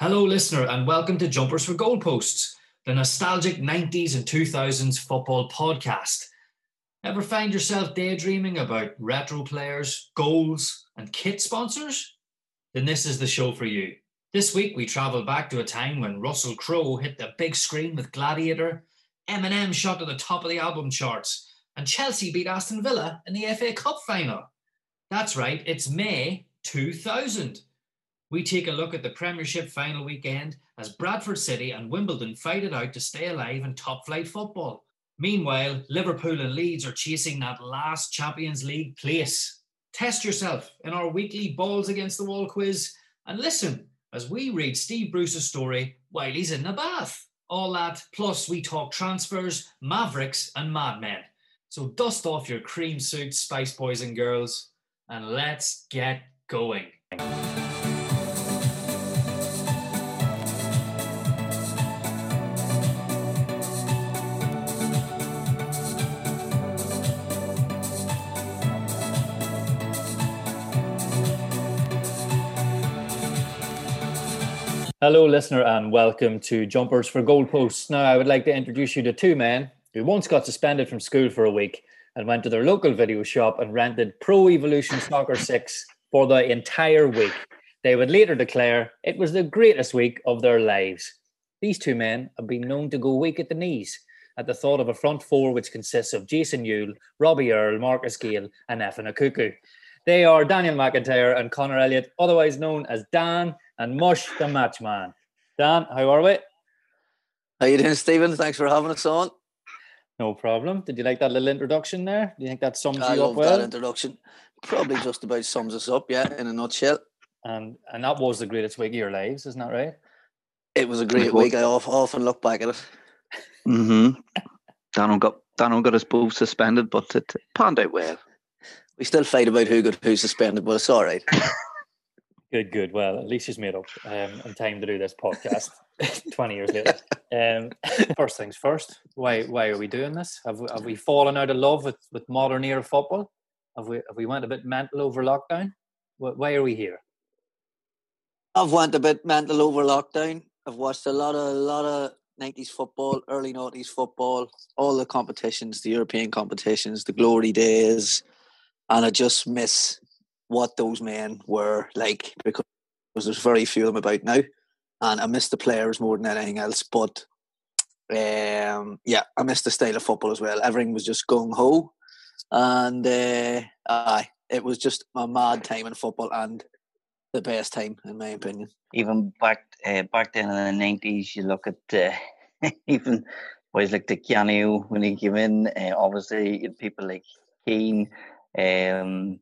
Hello, listener, and welcome to Jumpers for Goalposts, the nostalgic 90s and 2000s football podcast. Ever find yourself daydreaming about retro players, goals, and kit sponsors? Then this is the show for you. This week, we travel back to a time when Russell Crowe hit the big screen with Gladiator, Eminem shot to the top of the album charts, and Chelsea beat Aston Villa in the FA Cup final. That's right, it's May 2000. We take a look at the Premiership final weekend as Bradford City and Wimbledon fight it out to stay alive in top flight football. Meanwhile, Liverpool and Leeds are chasing that last Champions League place. Test yourself in our weekly Balls Against the Wall quiz and listen as we read Steve Bruce's story while he's in the bath. All that, plus we talk transfers, mavericks, and madmen. So dust off your cream suits, Spice Boys and girls, and let's get going. Hello, listener, and welcome to Jumpers for Goalposts. Now, I would like to introduce you to two men who once got suspended from school for a week and went to their local video shop and rented Pro Evolution Soccer 6 for the entire week. They would later declare it was the greatest week of their lives. These two men have been known to go weak at the knees at the thought of a front four which consists of Jason Euell, Robbie Earle, Marcus Gayle, and Efan Ekoku. They are Daniel McIntyre and Connor Elliott, otherwise known as Dan and Mush the Matchman. Dan, how are we? How you doing, Stephen? Thanks for having us on. No problem. Did you like that little introduction there? Do you think that sums I you up well? I love that introduction. Probably just about sums us up, yeah, in a nutshell. and and that was the greatest week of your lives, isn't that right? It was a great was. week. I often look back at it. Mm-hmm. Dano got Dano got us both suspended, but it panned out well. We still fight about who got who suspended, but it's all right. Good, good. Well, at least she's made up um, in time to do this podcast. Twenty years later. Um, first things first. Why why are we doing this? Have we, have we fallen out of love with, with modern era football? Have we have we went a bit mental over lockdown? Why are we here? I've went a bit mental over lockdown. I've watched a lot of a lot of nineties football, early nineties football, all the competitions, the European competitions, the glory days, and I just miss what those men were like because there's very few of them about now, and I miss the players more than anything else. But um, yeah, I miss the style of football as well. Everything was just gung ho, and uh, aye, it was just a mad time in football and the best time in my opinion. Even back uh, back then in the nineties, you look at uh, even boys like the Keanu when he came in. Uh, obviously, people like Keane, um,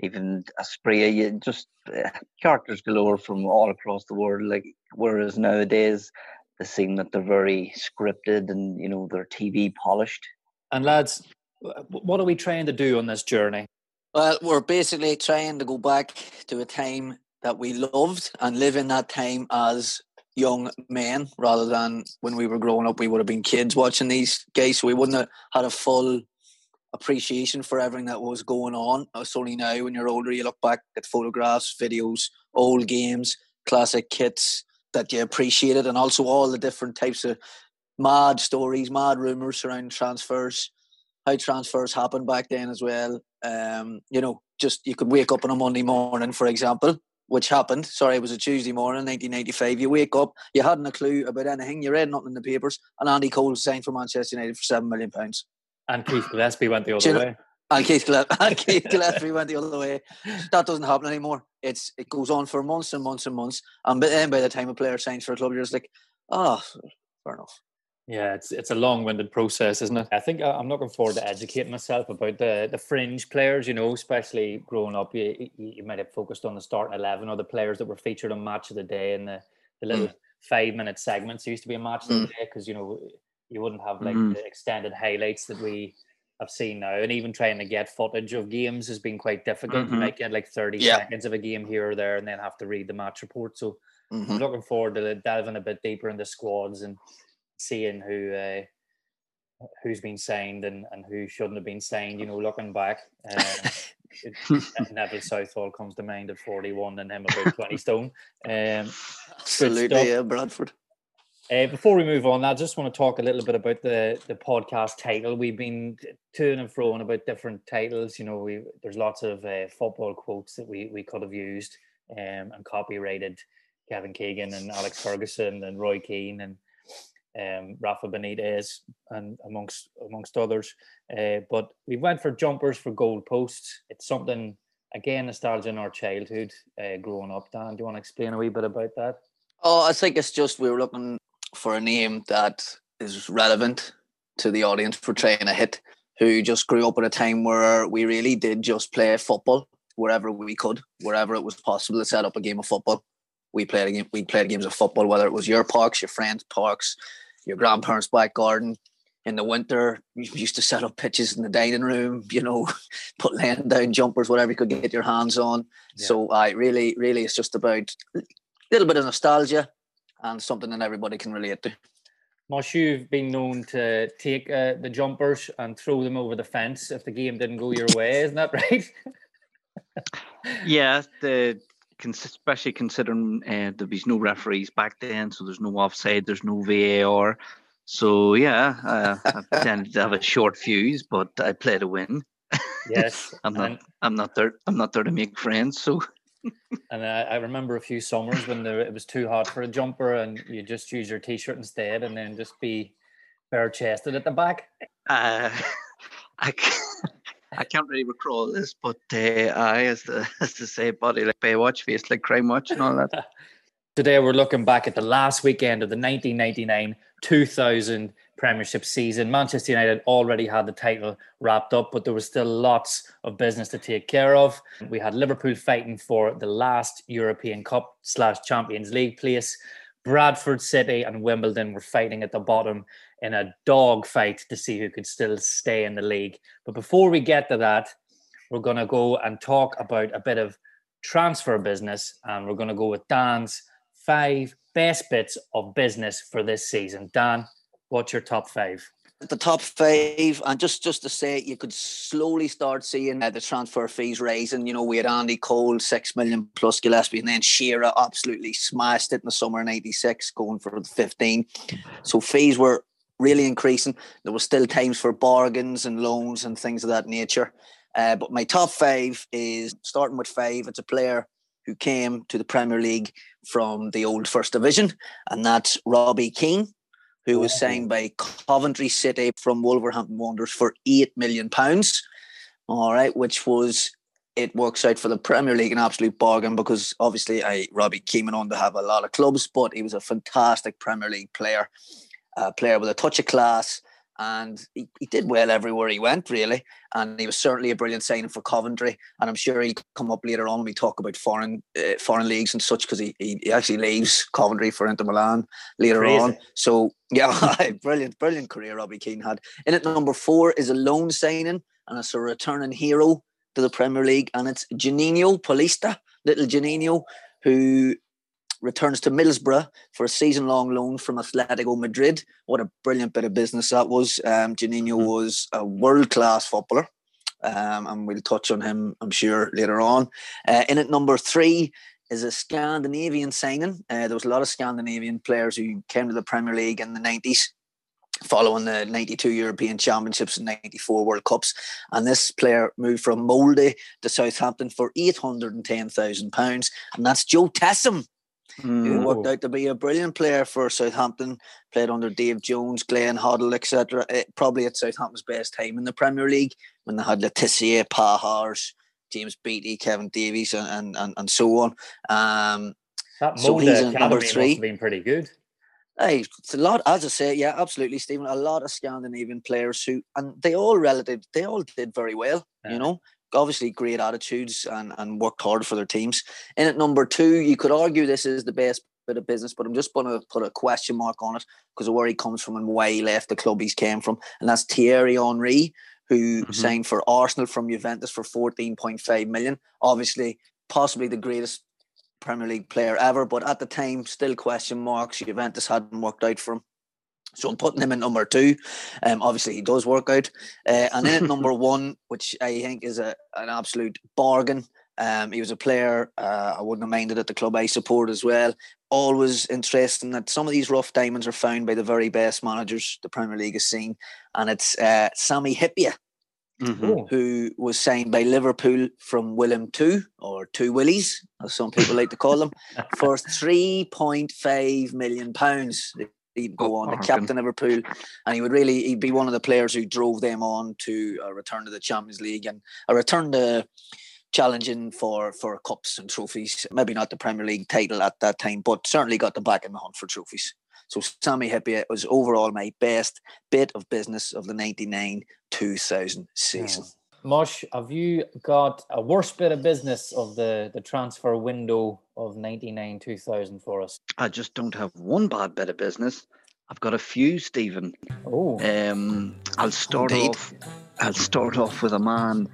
even Asprilla. You just uh, characters galore from all across the world. Like whereas nowadays, they seem that they're very scripted and you know they're TV polished. And lads, what are we trying to do on this journey? Well, we're basically trying to go back to a time that we loved and live in that time as young men rather than when we were growing up, we would have been kids watching these guys. So we wouldn't have had a full appreciation for everything that was going on. It's only now when you're older, you look back at photographs, videos, old games, classic kits that you appreciated, and also all the different types of mad stories, mad rumors surrounding transfers, how transfers happened back then as well. Um, you know, just you could wake up on a Monday morning, for example, which happened. Sorry, it was a Tuesday morning, 1995. You wake up, you hadn't a clue about anything. You read nothing in the papers, and Andy Cole signed for Manchester United for seven million pounds. And Keith Gillespie went the other you know- way. And Keith, Gille- and Keith Gillespie went the other way. That doesn't happen anymore. It's it goes on for months and months and months, and by then by the time a player signs for a club, you're just like, oh, fair enough. Yeah, it's it's a long-winded process, isn't it? I think uh, I'm looking forward to educating myself about the the fringe players. You know, especially growing up, you you might have focused on the starting eleven or the players that were featured on Match of the Day and the the little mm. five-minute segments. There used to be a Match of the mm. Day because you know you wouldn't have like mm. the extended highlights that we have seen now, and even trying to get footage of games has been quite difficult. Mm-hmm. You might get like 30 yeah. seconds of a game here or there, and then have to read the match report. So mm-hmm. I'm looking forward to delving a bit deeper into squads and seeing who uh, who's been signed and, and who shouldn't have been signed. You know, looking back, uh, Neville Southall comes to mind at 41 and him about 20 stone. Um, Absolutely, yeah, Bradford. Uh, before we move on, I just want to talk a little bit about the the podcast title. We've been to and fro on about different titles. You know, we there's lots of uh, football quotes that we we could have used um, and copyrighted Kevin Keegan and Alex Ferguson and Roy Keane and um, Rafa Benitez and amongst amongst others. Uh, but we went for jumpers for goal posts. It's something again nostalgia in our childhood uh, growing up. Dan, do you want to explain a wee bit about that? Oh, I think it's just we were looking for a name that is relevant to the audience we're trying to hit, who just grew up at a time where we really did just play football wherever we could, wherever it was possible to set up a game of football. We played a game, we played games of football, whether it was your parks, your friends' parks, your grandparents' back garden. In the winter, we used to set up pitches in the dining room, you know, put laying down jumpers, whatever you could get your hands on. Yeah. So I really, really it's just about a little bit of nostalgia and something that everybody can relate to. Mush, you've been known to take uh, the jumpers and throw them over the fence if the game didn't go your way, isn't that right? yeah, the especially considering uh, there was no referees back then, so there's no offside, there's no VAR. So yeah, uh, I tended to have a short fuse, but I play to win. Yes, I'm not. And, I'm not there. I'm not there to make friends. So. And I, I, remember a few summers when there, it was too hot for a jumper, and you just use your t-shirt instead, and then just be bare chested at the back. Uh, I. I can't really recall this, but uh, I, as the as to say, body like Baywatch, face like crime watch, and all that. Today we're looking back at the last weekend of the 1999-2000 Premiership season. Manchester United already had the title wrapped up, but there was still lots of business to take care of. We had Liverpool fighting for the last European Cup slash Champions League place. Bradford City and Wimbledon were fighting at the bottom in a dog fight to see who could still stay in the league. But before we get to that, we're going to go and talk about a bit of transfer business. And we're going to go with Dan's five best bits of business for this season. Dan, what's your top five? the top five, and just just to say, you could slowly start seeing uh, the transfer fees rising. You know, we had Andy Cole six million plus Gillespie, and then Shearer absolutely smashed it in the summer '96, going for the 15. So fees were really increasing. There was still times for bargains and loans and things of that nature. Uh, but my top five is starting with five. It's a player who came to the Premier League from the old First Division, and that's Robbie Keane, who was signed by Coventry City from Wolverhampton Wanderers for eight million pounds. All right, which was it works out for the Premier League an absolute bargain because obviously I Robbie came on to have a lot of clubs, but he was a fantastic Premier League player a player with a touch of class, and he, he did well everywhere he went, really. And he was certainly a brilliant signing for Coventry. And I'm sure he'll come up later on when we talk about foreign uh, foreign leagues and such, because he, he, he actually leaves Coventry for Inter Milan later Crazy. on. So yeah, brilliant, brilliant career Robbie Keane had. In at number four is a loan signing, and it's a returning hero to the Premier League, and it's Juninho Paulista, little Juninho, who returns to Middlesbrough for a season long loan from Atletico Madrid. What a brilliant bit of business that was. Um, Juninho mm-hmm. was a world class footballer. Um, and we'll touch on him, I'm sure, later on. Uh, in at number three is a Scandinavian signing. Uh, there was a lot of Scandinavian players who came to the Premier League in the 90s following the 92 European Championships and 94 World Cups. And this player moved from Molde to Southampton for £810,000. And that's Jo Tessem. Mm. Who worked out to be a brilliant player for Southampton. Played under Dave Jones, Glenn Hoddle, etc. Eh, probably at Southampton's best time in the Premier League when they had Le Tissier, Pahars, James Beattie, Kevin Davies, and and, and so on. Um, that so he's number three. must been pretty good. Hey, it's a lot, as I say, yeah, absolutely, Stephen. A lot of Scandinavian players who, and they all relative, they all did very well. Yeah. You know, obviously great attitudes and and worked hard for their teams. And at number two, you could argue this is the best bit of business, but I'm just going to put a question mark on it because of where he comes from and why he left the club he's came from, and that's Thierry Henry, who mm-hmm. signed for Arsenal from Juventus for 14.5 million. Obviously, possibly the greatest Premier League player ever, but at the time, still question marks. Juventus hadn't worked out for him. So I'm putting him in number two. Um, obviously, he does work out. Uh, and then at number one, which I think is a, an absolute bargain. Um, he was a player uh, I wouldn't have minded at the club I support as well. Always interesting that some of these rough diamonds are found by the very best managers the Premier League has seen. And it's uh, Sami Hyypiä, Mm-hmm. who was signed by Liverpool from Willem II, or Two Willies, as some people like to call them, for £3.5 million. He'd go on, the captain of Liverpool, and he would really he'd be one of the players who drove them on to a return to the Champions League and a return to challenging for for cups and trophies. Maybe not the Premier League title at that time, but certainly got them back in the hunt for trophies. So Sami Hyypiä was overall my best bit of business of the 99 2000 season. Yeah. Mush, have you got a worse bit of business of the, the transfer window of 99 2000 for us? I just don't have one bad bit of business. I've got a few, Stephen. Oh. Um, I'll start Indeed. off. I'll start off with a man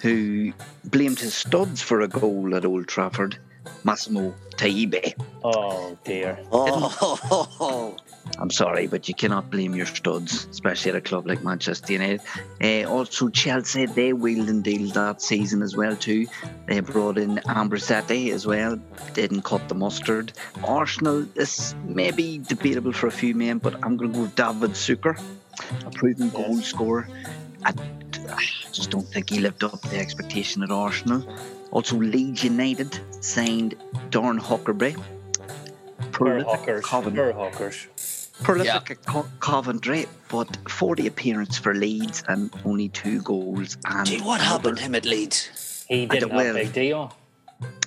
who blamed his studs for a goal at Old Trafford. Massimo Taibi. Oh dear. Oh. I'm sorry, but you cannot blame your studs, especially at a club like Manchester United. Uh, also, Chelsea they wheeled and dealed that season as well too. They brought in Ambrosetti as well. Didn't cut the mustard. Arsenal is maybe debatable for a few men, but I'm going to go with David Suker, a proven goal scorer. I, I just don't think he lived up to the expectation at Arsenal. Also, Leeds United signed Darren Huckerby. Prolific Coventry. Prolific yeah. Coventry, but 40 appearances for Leeds and only two goals. And Gee, what happened to him at Leeds? He didn't have a big deal.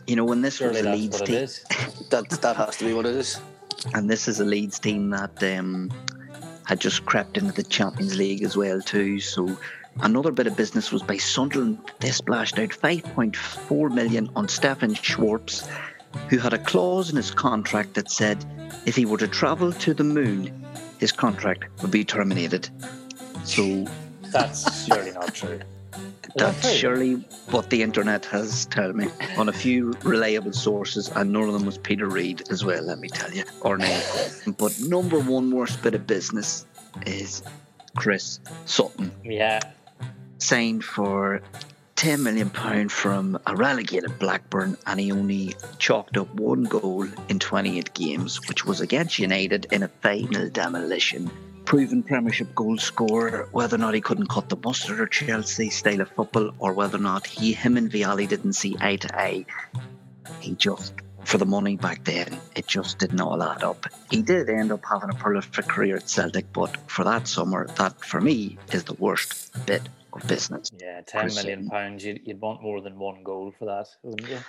You know, when this Surely was a Leeds team, that that has to be what it is. And this is a Leeds team that um, had just crept into the Champions League as well too. So Another bit of business was by Sunderland. They splashed out 5.4 million on Stefan Schwarz, who had a clause in his contract that said if he were to travel to the moon, his contract would be terminated. So that's surely not true. That's that surely what the internet has told me on a few reliable sources, and none of them was Peter Reid as well, let me tell you, or name. But number one worst bit of business is Chris Sutton. Yeah, signed for £10 million from a relegated Blackburn and he only chalked up one goal in 28 games, which was against United in a final demolition. Proven Premiership goal scorer, whether or not he couldn't cut the mustard or Chelsea style of football, or whether or not he, him and Vialli didn't see eye to eye, he just, for the money back then, it just didn't all add up. He did end up having a prolific career at Celtic, but for that summer, that for me is the worst bit business. Yeah, ten million pounds. You'd, you'd want more than one goal for that, wouldn't you?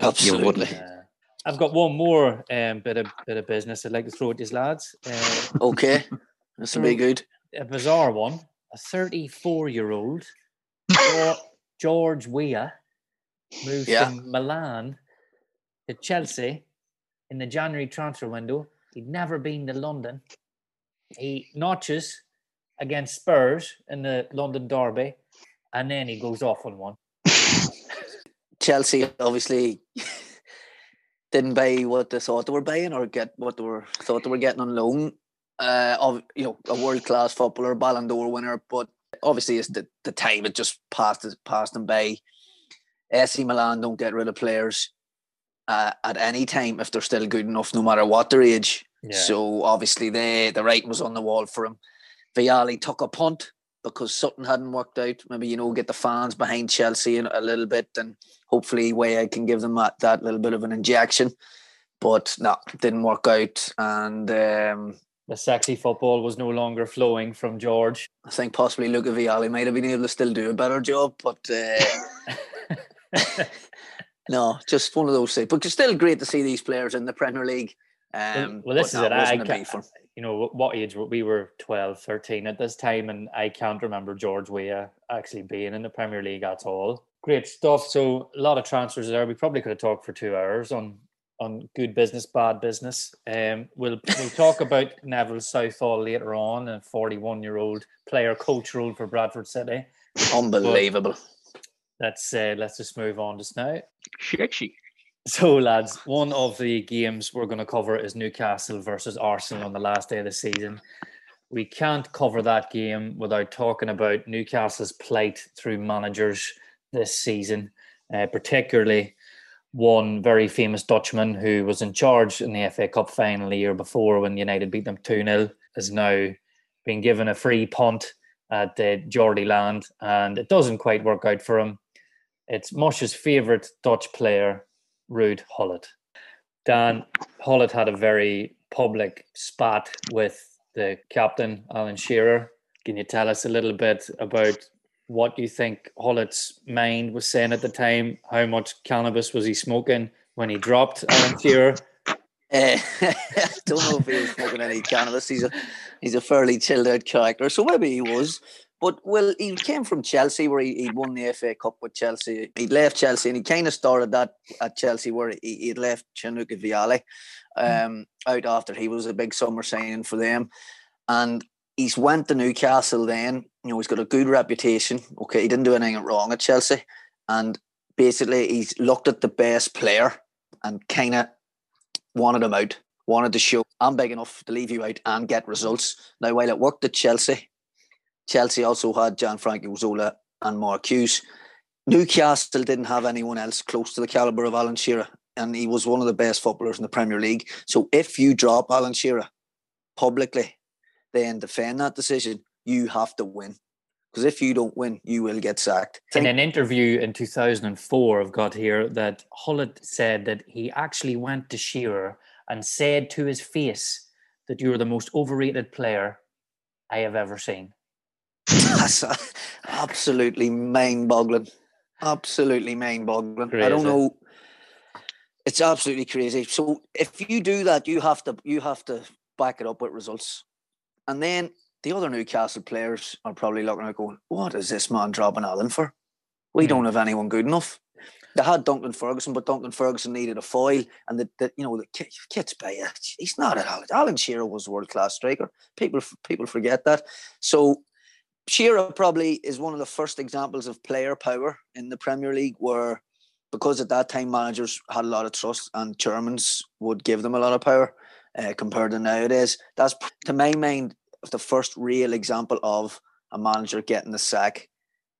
Absolutely. Uh, I've got one more um, bit of bit of business I'd like to throw at these lads. Uh, okay, this will be good. A bizarre one. A 34 year old George Weah moved yeah. from Milan to Chelsea in the January transfer window. He'd never been to London. He notches against Spurs in the London Derby, and then he goes off on one. Chelsea obviously didn't buy what they thought they were buying or get what they were thought they were getting on loan. Uh, of you know, a world class footballer, Ballon d'Or winner, but obviously it's the, the time it just passed passed them by. AC Milan don't get rid of players uh, at any time if they're still good enough, no matter what their age. Yeah. So obviously, they the writing was on the wall for him. Vialli took a punt because Sutton hadn't worked out. Maybe you know get the fans behind Chelsea a little bit, and hopefully Weah can give them that, that little bit of an injection. But no, didn't work out, and um, the sexy football was no longer flowing from George. I think possibly Luca Vialli might have been able to still do a better job, but uh, no, just one of those things. But it's still great to see these players in the Premier League Um, well, this is it. I, I, beef for him. You know, what age we were 12, 13 at this time, and I can't remember George Weah actually being in the Premier League at all. Great stuff. So a lot of transfers there. We probably could have talked for two hours on on good business, bad business. Um, we'll we'll talk about Neville Southall later on, a 41 year old player coach role for Bradford City. Unbelievable. Let's uh, let's just move on just now. Sexy. So, lads, one of the games we're going to cover is Newcastle versus Arsenal on the last day of the season. We can't cover that game without talking about Newcastle's plight through managers this season, uh, particularly one very famous Dutchman who was in charge in the FA Cup final the year before when United beat them 2 0, has now been given a free punt at uh, Geordie Land, and it doesn't quite work out for him. It's Mush's favourite Dutch player, Ruud Gullit. Dan Gullit had a very public spat with the captain, Alan Shearer. Can you tell us a little bit about what you think Gullit's mind was saying at the time? How much cannabis was he smoking when he dropped Alan Shearer? Uh, I don't know if he was smoking any cannabis. He's a he's a fairly chilled out character, so maybe he was. But well, he came from Chelsea where he, he won the FA Cup with Chelsea. He'd left Chelsea and he kind of started that at Chelsea where he, he'd left Gianluca Vialli um, out after he was a big summer signing for them. And he's went to Newcastle then. You know, he's got a good reputation. Okay, he didn't do anything wrong at Chelsea. And basically he's looked at the best player and kind of wanted him out, wanted to show I'm big enough to leave you out and get results. Now, while it worked at Chelsea, Chelsea also had Gianfranco Zola and Mark Hughes. Newcastle didn't have anyone else close to the caliber of Alan Shearer, and he was one of the best footballers in the Premier League. So if you drop Alan Shearer publicly, then defend that decision, you have to win. Because if you don't win, you will get sacked. In an interview in 2004, I've got here that Gullit said that he actually went to Shearer and said to his face that you're the most overrated player I have ever seen. That's absolutely mind-boggling. Absolutely mind-boggling. I don't know. It's absolutely crazy. So if you do that, you have to you have to back it up with results. And then the other Newcastle players are probably looking at going, "What is this man dropping Allen for? We Hmm. don't have anyone good enough." They had Duncan Ferguson, but Duncan Ferguson needed a foil, and the, the you know the kid, kid's bay. He's not at Alan. Alan Shearer was a world class striker. People people forget that. So Shearer probably is one of the first examples of player power in the Premier League where because at that time managers had a lot of trust and Germans would give them a lot of power uh, compared to nowadays. That's to my mind the first real example of a manager getting the sack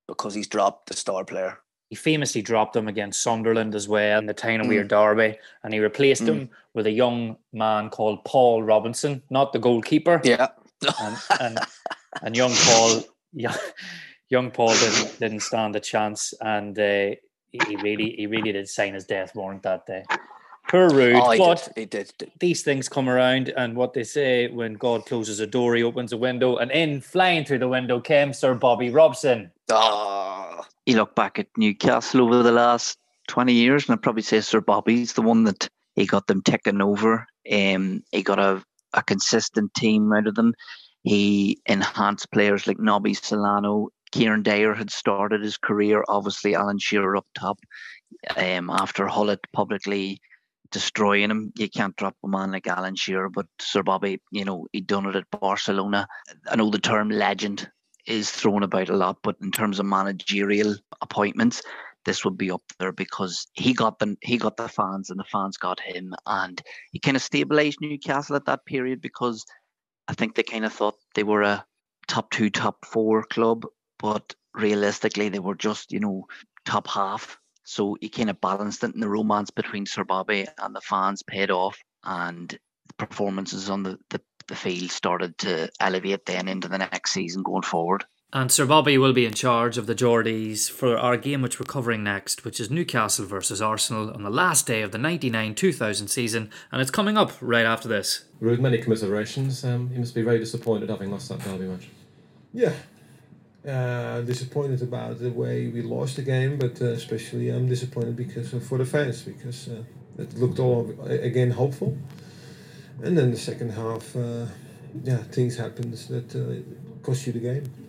because he's dropped the star player. He famously dropped him against Sunderland as well in the Tyne Wear Mm. derby, and he replaced Mm. him with a young man called Paul Robinson, not the goalkeeper. Yeah. and, and and young Paul, young, young Paul didn't didn't stand a chance, and uh, he he really he really did sign his death warrant that day. Poor Ruud, Oh, he but did. He did. these things come around, and what they say when God closes a door, He opens a window, and in flying through the window came Sir Bobby Robson. Ah, You look back at Newcastle over the last 20 years, and I'd probably say Sir Bobby's the one that he got them ticking over. Um, he got a, a consistent team out of them. He enhanced players like Nobby Solano. Kieran Dyer had started his career, obviously, Alan Shearer up top. Um, after Gullit publicly destroying him, you can't drop a man like Alan Shearer, but Sir Bobby, you know, he'd done it at Barcelona. I know the term legend is thrown about a lot, but in terms of managerial appointments, this would be up there because he got the he got the fans and the fans got him, and he kind of stabilized Newcastle at that period because I think they kind of thought they were a top two, top four club, but realistically they were just you know top half. So he kind of balanced it, and the romance between Sir Bobby and the fans paid off, and the performances on the, the, the field started to elevate then into the next season going forward. And Sir Bobby will be in charge of the Geordies for our game which we're covering next, which is Newcastle versus Arsenal on the last day of the 99 2000 season, and it's coming up right after this. Ruud, many commiserations. Um, he must be very disappointed having lost that derby match. Yeah, uh, disappointed about the way we lost the game, but uh, especially I'm disappointed because uh, for the fans because uh, it looked all again hopeful. and then the second half, uh, yeah, things happened that uh, cost you the game.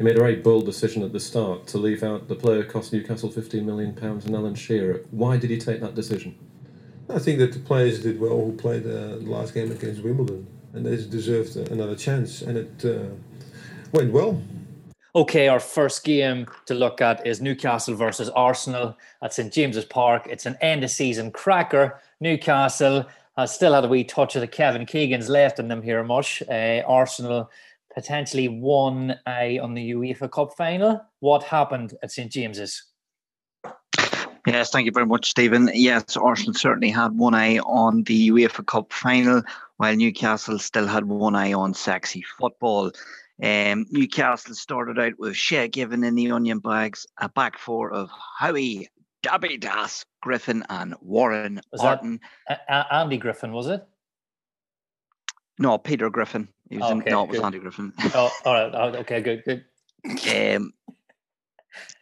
You made a very bold decision at the start to leave out the player cost Newcastle fifteen million pounds and Alan Shearer. Why did he take that decision? I think that the players did well who played uh, the last game against Wimbledon, and they deserved another chance, and it uh, went well. Okay, our first game to look at is Newcastle versus Arsenal at St James's Park. It's an end of season cracker. Newcastle has still had a wee touch of the Kevin Keegans left in them here, much. Uh, Arsenal potentially one eye on the UEFA Cup final. What happened at St James's? Yes, thank you very much, Stephen. Yes, Arsenal certainly had one eye on the UEFA Cup final, while Newcastle still had one eye on sexy football. Um, Newcastle started out with Shay Given in the onion bags, a back four of Howey, Dabby Das, Griffin, and Warren Was that A- Andy Griffin, was it? No, Peter Griffin. He was in, Okay, no, it was good. Andy Griffin. Oh, all right. Oh, okay, good, good. um,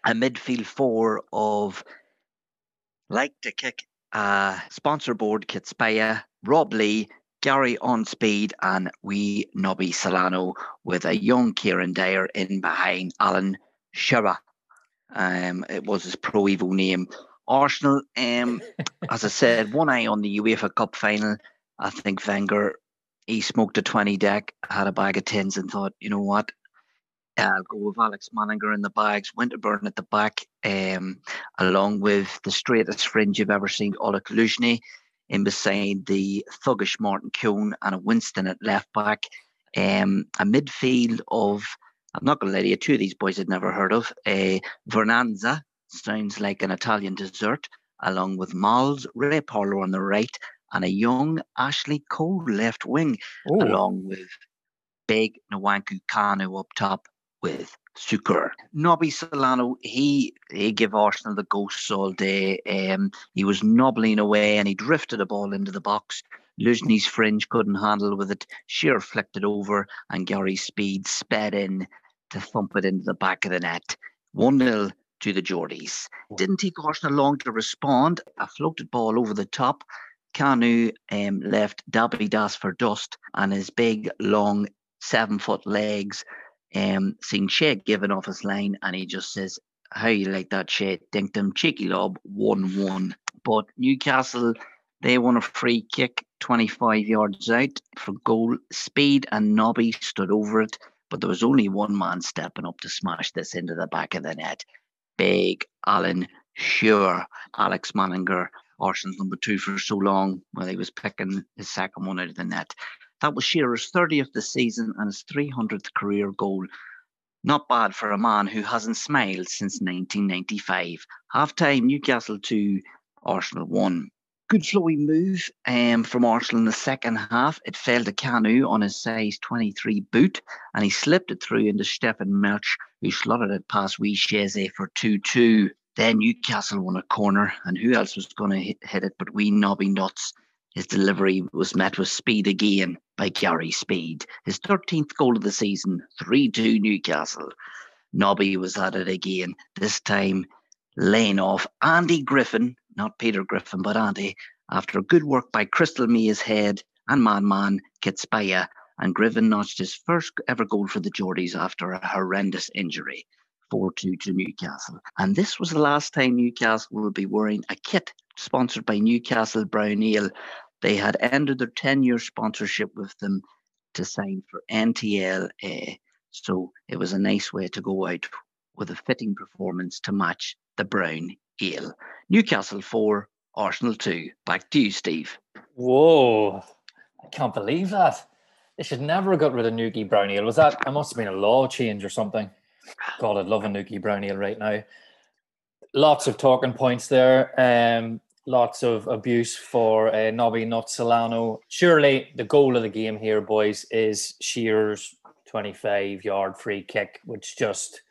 a midfield four of like to kick uh, sponsor board kit Ketsbaia, Rob Lee, Gary on speed, and wee Nobby Solano with a young Kieran Dyer in behind Alan Shearer. Um, it was his pro Evo name. Arsenal, um, as I said, one eye on the UEFA Cup final. I think Wenger, he smoked a 20 deck, had a bag of tins, and thought, you know what, I'll go with Alex Manninger in the bags, Winterburn at the back, um, along with the straightest fringe you've ever seen, Ola Kaluzhny, in beside the thuggish Martin Keown and a Winston at left back. Um, a midfield of, I'm not going to lie to you, two of these boys I'd never heard of. Uh, Vernazza, sounds like an Italian dessert, along with Miles, Ray Parlour on the right, and a young Ashley Cole left wing, along with big Nwankwo Kanu up top with Sukur. Nobby Solano, he he gave Arsenal the ghosts all day. Um, he was nobbling away and he drifted a ball into the box. Luzhny's fringe couldn't handle with it. Sheer flicked it over and Gary Speed sped in to thump it into the back of the net. 1 0 to the Geordies. Didn't take Arsenal long to respond. A floated ball over the top. Kanu um, left Dabizas for dust and his big, long, seven foot legs um, seeing Shay Given off his line, and he just says, How you like that, Shay? Dinked him, cheeky lob, 1 1. But Newcastle, they won a free kick 25 yards out for goal. Speed and Nobby stood over it, but there was only one man stepping up to smash this into the back of the net. Big Alan Shearer, Alex Manninger, Arsenal's number two for so long while he was picking his second one out of the net. That was Shearer's 30th this season and his 300th career goal. Not bad for a man who hasn't smiled since 1995. Half time, Newcastle 2, Arsenal 1. Good flowing move um, from Arsenal in the second half. It fell to Kanu on his size 23 boot and he slipped it through into Stefan Malz, who slotted it past Wee Sheze for 2 2. Then Newcastle won a corner, and who else was going to hit, it but Wee Nobby Nuts? His delivery was met with speed again by Gary Speed. His 13th goal of the season, 3 2 Newcastle. Nobby was at it again, this time laying off Andy Griffin, not Peter Griffin, but Andy, after good work by Crystal Mia's head and man man Ketsbaia, and Griffin notched his first ever goal for the Geordies after a horrendous injury. 4 2 to Newcastle. And this was the last time Newcastle would be wearing a kit sponsored by Newcastle Brown Ale. They had ended their 10 year sponsorship with them to sign for NTL. Uh, so it was a nice way to go out with a fitting performance to match the Brown Ale. Newcastle 4, Arsenal 2. Back to you, Steve. Whoa, I can't believe that. They should never have got rid of Nuki Brown Ale. Was that? It must have been a law change or something. God, I'd love a Nuki Brownie right now. Lots of talking points there. Um, lots of abuse for uh, Nobby Not Solano. Surely the goal of the game here, boys, is Shearer's 25 yard free kick, which just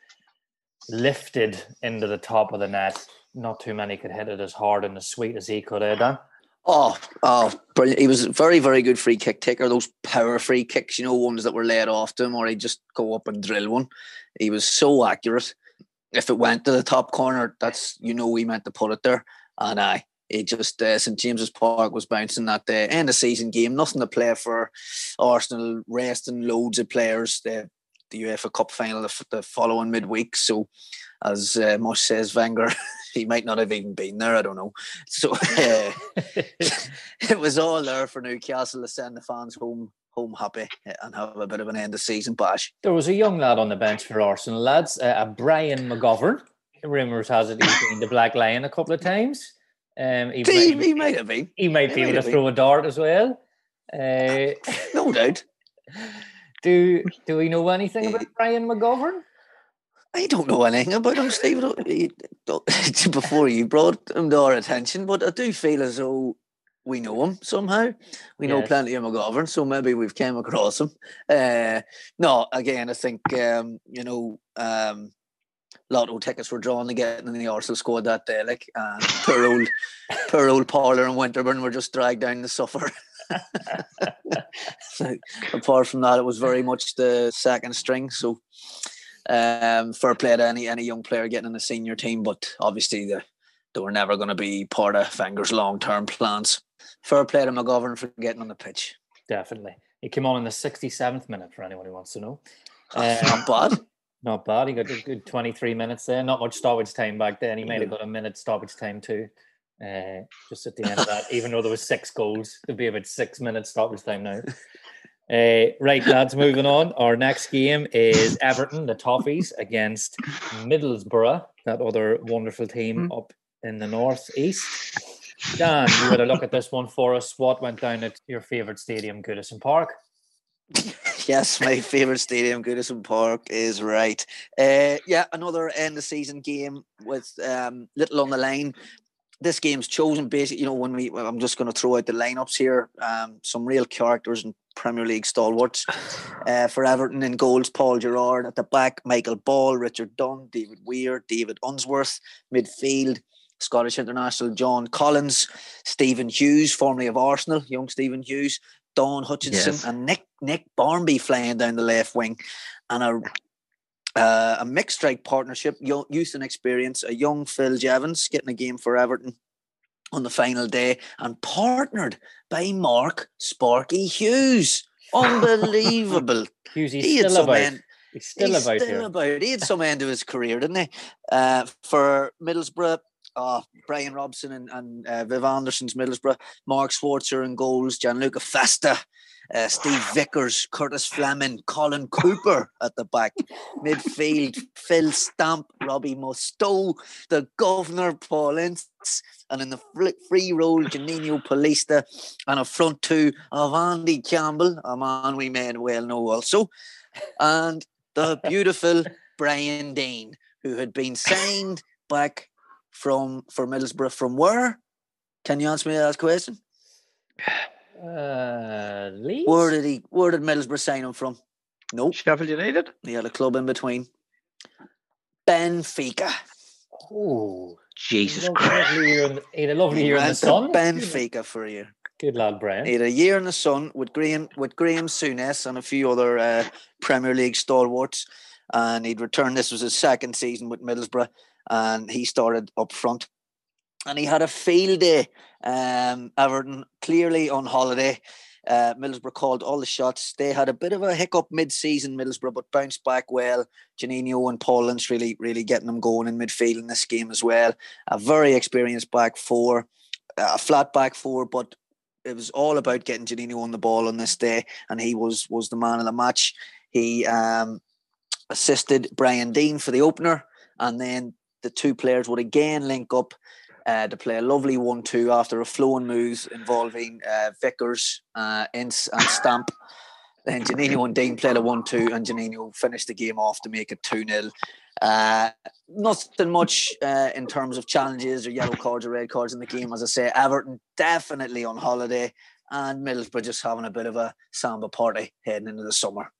lifted into the top of the net. Not too many could hit it as hard and as sweet as he could have done. Oh, oh, brilliant. He was very, very good free kick taker. Those power free kicks, you know, ones that were laid off to him, or he'd just go up and drill one. He was so accurate. If it went to the top corner, that's, you know, we meant to put it there. And I, It just uh, St James's Park was bouncing that day. End of season game, nothing to play for. Arsenal resting loads of players. The the UEFA Cup final the, the following midweek. So, as uh, says, Wenger, he might not have even been there. I don't know. So uh, it was all there for Newcastle to send the fans home home happy and have a bit of an end of season bash. There was a young lad on the bench for Arsenal lads, uh, Brian McGovern. Rumours has it he's been the Black Lion a couple of times. Um, he, he, might, he might have been. He might He be able to have throw a dart as well. Uh, No doubt. do do we know anything about Brian McGovern? I don't know anything about him, Steve. I don't- he- don't- Before you brought him to our attention, but I do feel as though we know him somehow. We know Yes. plenty of McGovern, so maybe we've came across him. Uh, no, again, I think um, you know, um, lotto tickets were drawn to get in the Arsenal squad that day. Like, and poor old, poor old Parlour and Winterburn were just dragged down the suffer. so, apart from that, it was very much the second string. So, um, fair play to any any young player getting in the senior team, but obviously the, they were never going to be part of Wenger's long term plans. Fair play to McGovern for getting on the pitch. Definitely. He came on in the 67th minute for anyone who wants to know. Not bad. Not bad. He got a good 23 minutes there. Not much stoppage time back then. He might have got a minute stoppage time too. Uh, just at the end of that, even though there was six goals, there'd be about six minutes stoppage time now. Uh, right, lads, moving on. Our next game is Everton, the Toffees, against Middlesbrough, that other wonderful team up in the northeast. Dan, you had a look at this one for us. What went down at your favourite stadium, Goodison Park? yes, my favourite stadium, Goodison Park, is right. Uh, yeah, another end of season game with um, little on the line. This game's chosen basically, you know, when we, well, I'm just going to throw out the lineups here. Um, some real characters and Premier League stalwarts. Uh, for Everton in goals, Paul Gerrard at the back, Michael Ball, Richard Dunne, David Weir, David Unsworth, midfield. Scottish international John Collins, Stephen Hughes, formerly of Arsenal, young Stephen Hughes, Don Hutchinson, Yes. and Nick Nick Barmby flying down the left wing, and a uh, a mixed strike partnership, youth and experience. A young Phil Jevons getting a game for Everton on the final day, and partnered by Mark Sparky Hughes. Unbelievable! Hughes, he's He had still some about. end- He's still He's about still here. about. He had some end of his career, didn't he? Uh, for Middlesbrough, uh, Brian Robson and, and uh, Viv Anderson's Middlesbrough, Mark Schwarzer in goals, Gianluca Festa, uh, Steve Vickers, Curtis Fleming, Colin Cooper at the back. Midfield, Phil Stamp, Robbie Mustoe, the governor, Paul Ince, and in the free role, Juninho Paulista, and a front two of Andy Campbell, a man we may well know also, and the beautiful Brian Deane, who had been signed back from for Middlesbrough from where? Can you answer me that question? Uh, Leeds? Where did he? Where did Middlesbrough sign him from? Nope, Sheffield United. he had a club in between. Benfica. Oh, Jesus lovely Christ. in, he had a lovely year in the Went to sun. Benfica for a year. Good lad, Brian. He had a year in the sun with Graham with Graham Souness and a few other uh, Premier League stalwarts, and he'd returned. This was his second season with Middlesbrough, and he started up front. And he had a field day. Um, Everton clearly on holiday. Uh, Middlesbrough called all the shots. They had a bit of a hiccup mid-season, Middlesbrough, but bounced back well. Juninho and Paul Lynch really, really getting them going in midfield in this game as well. A very experienced back four, a flat back four, but it was all about getting Juninho on the ball on this day, and he was was the man of the match. He um, assisted Brian Deane for the opener, and then the two players would again link up uh, to play a lovely one-two after a flowing move involving uh, Vickers, uh, Ince, and Stamp. Then Juninho and Deane played a one-two, and Juninho finished the game off to make it two-nil. uh, nothing much uh, in terms of challenges or yellow cards or red cards in the game. As I say, Everton definitely on holiday, and Middlesbrough just having a bit of a samba party heading into the summer.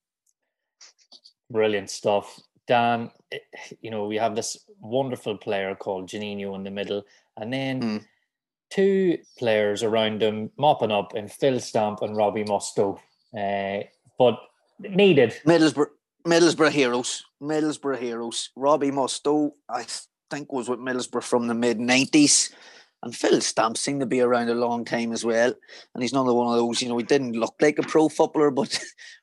Brilliant stuff. Dan, eh, you know, we have this wonderful player called Juninho in the middle, and then Mm. two players around him mopping up in Phil Stamp and Robbie Mustoe. Uh, but needed. Middlesbrough, Middlesbrough heroes, Middlesbrough heroes. Robbie Mustoe, I think, was with Middlesbrough from the mid '90s. And Phil Stamp seemed to be around a long time as well. And he's another one of those, you know, he didn't look like a pro footballer, but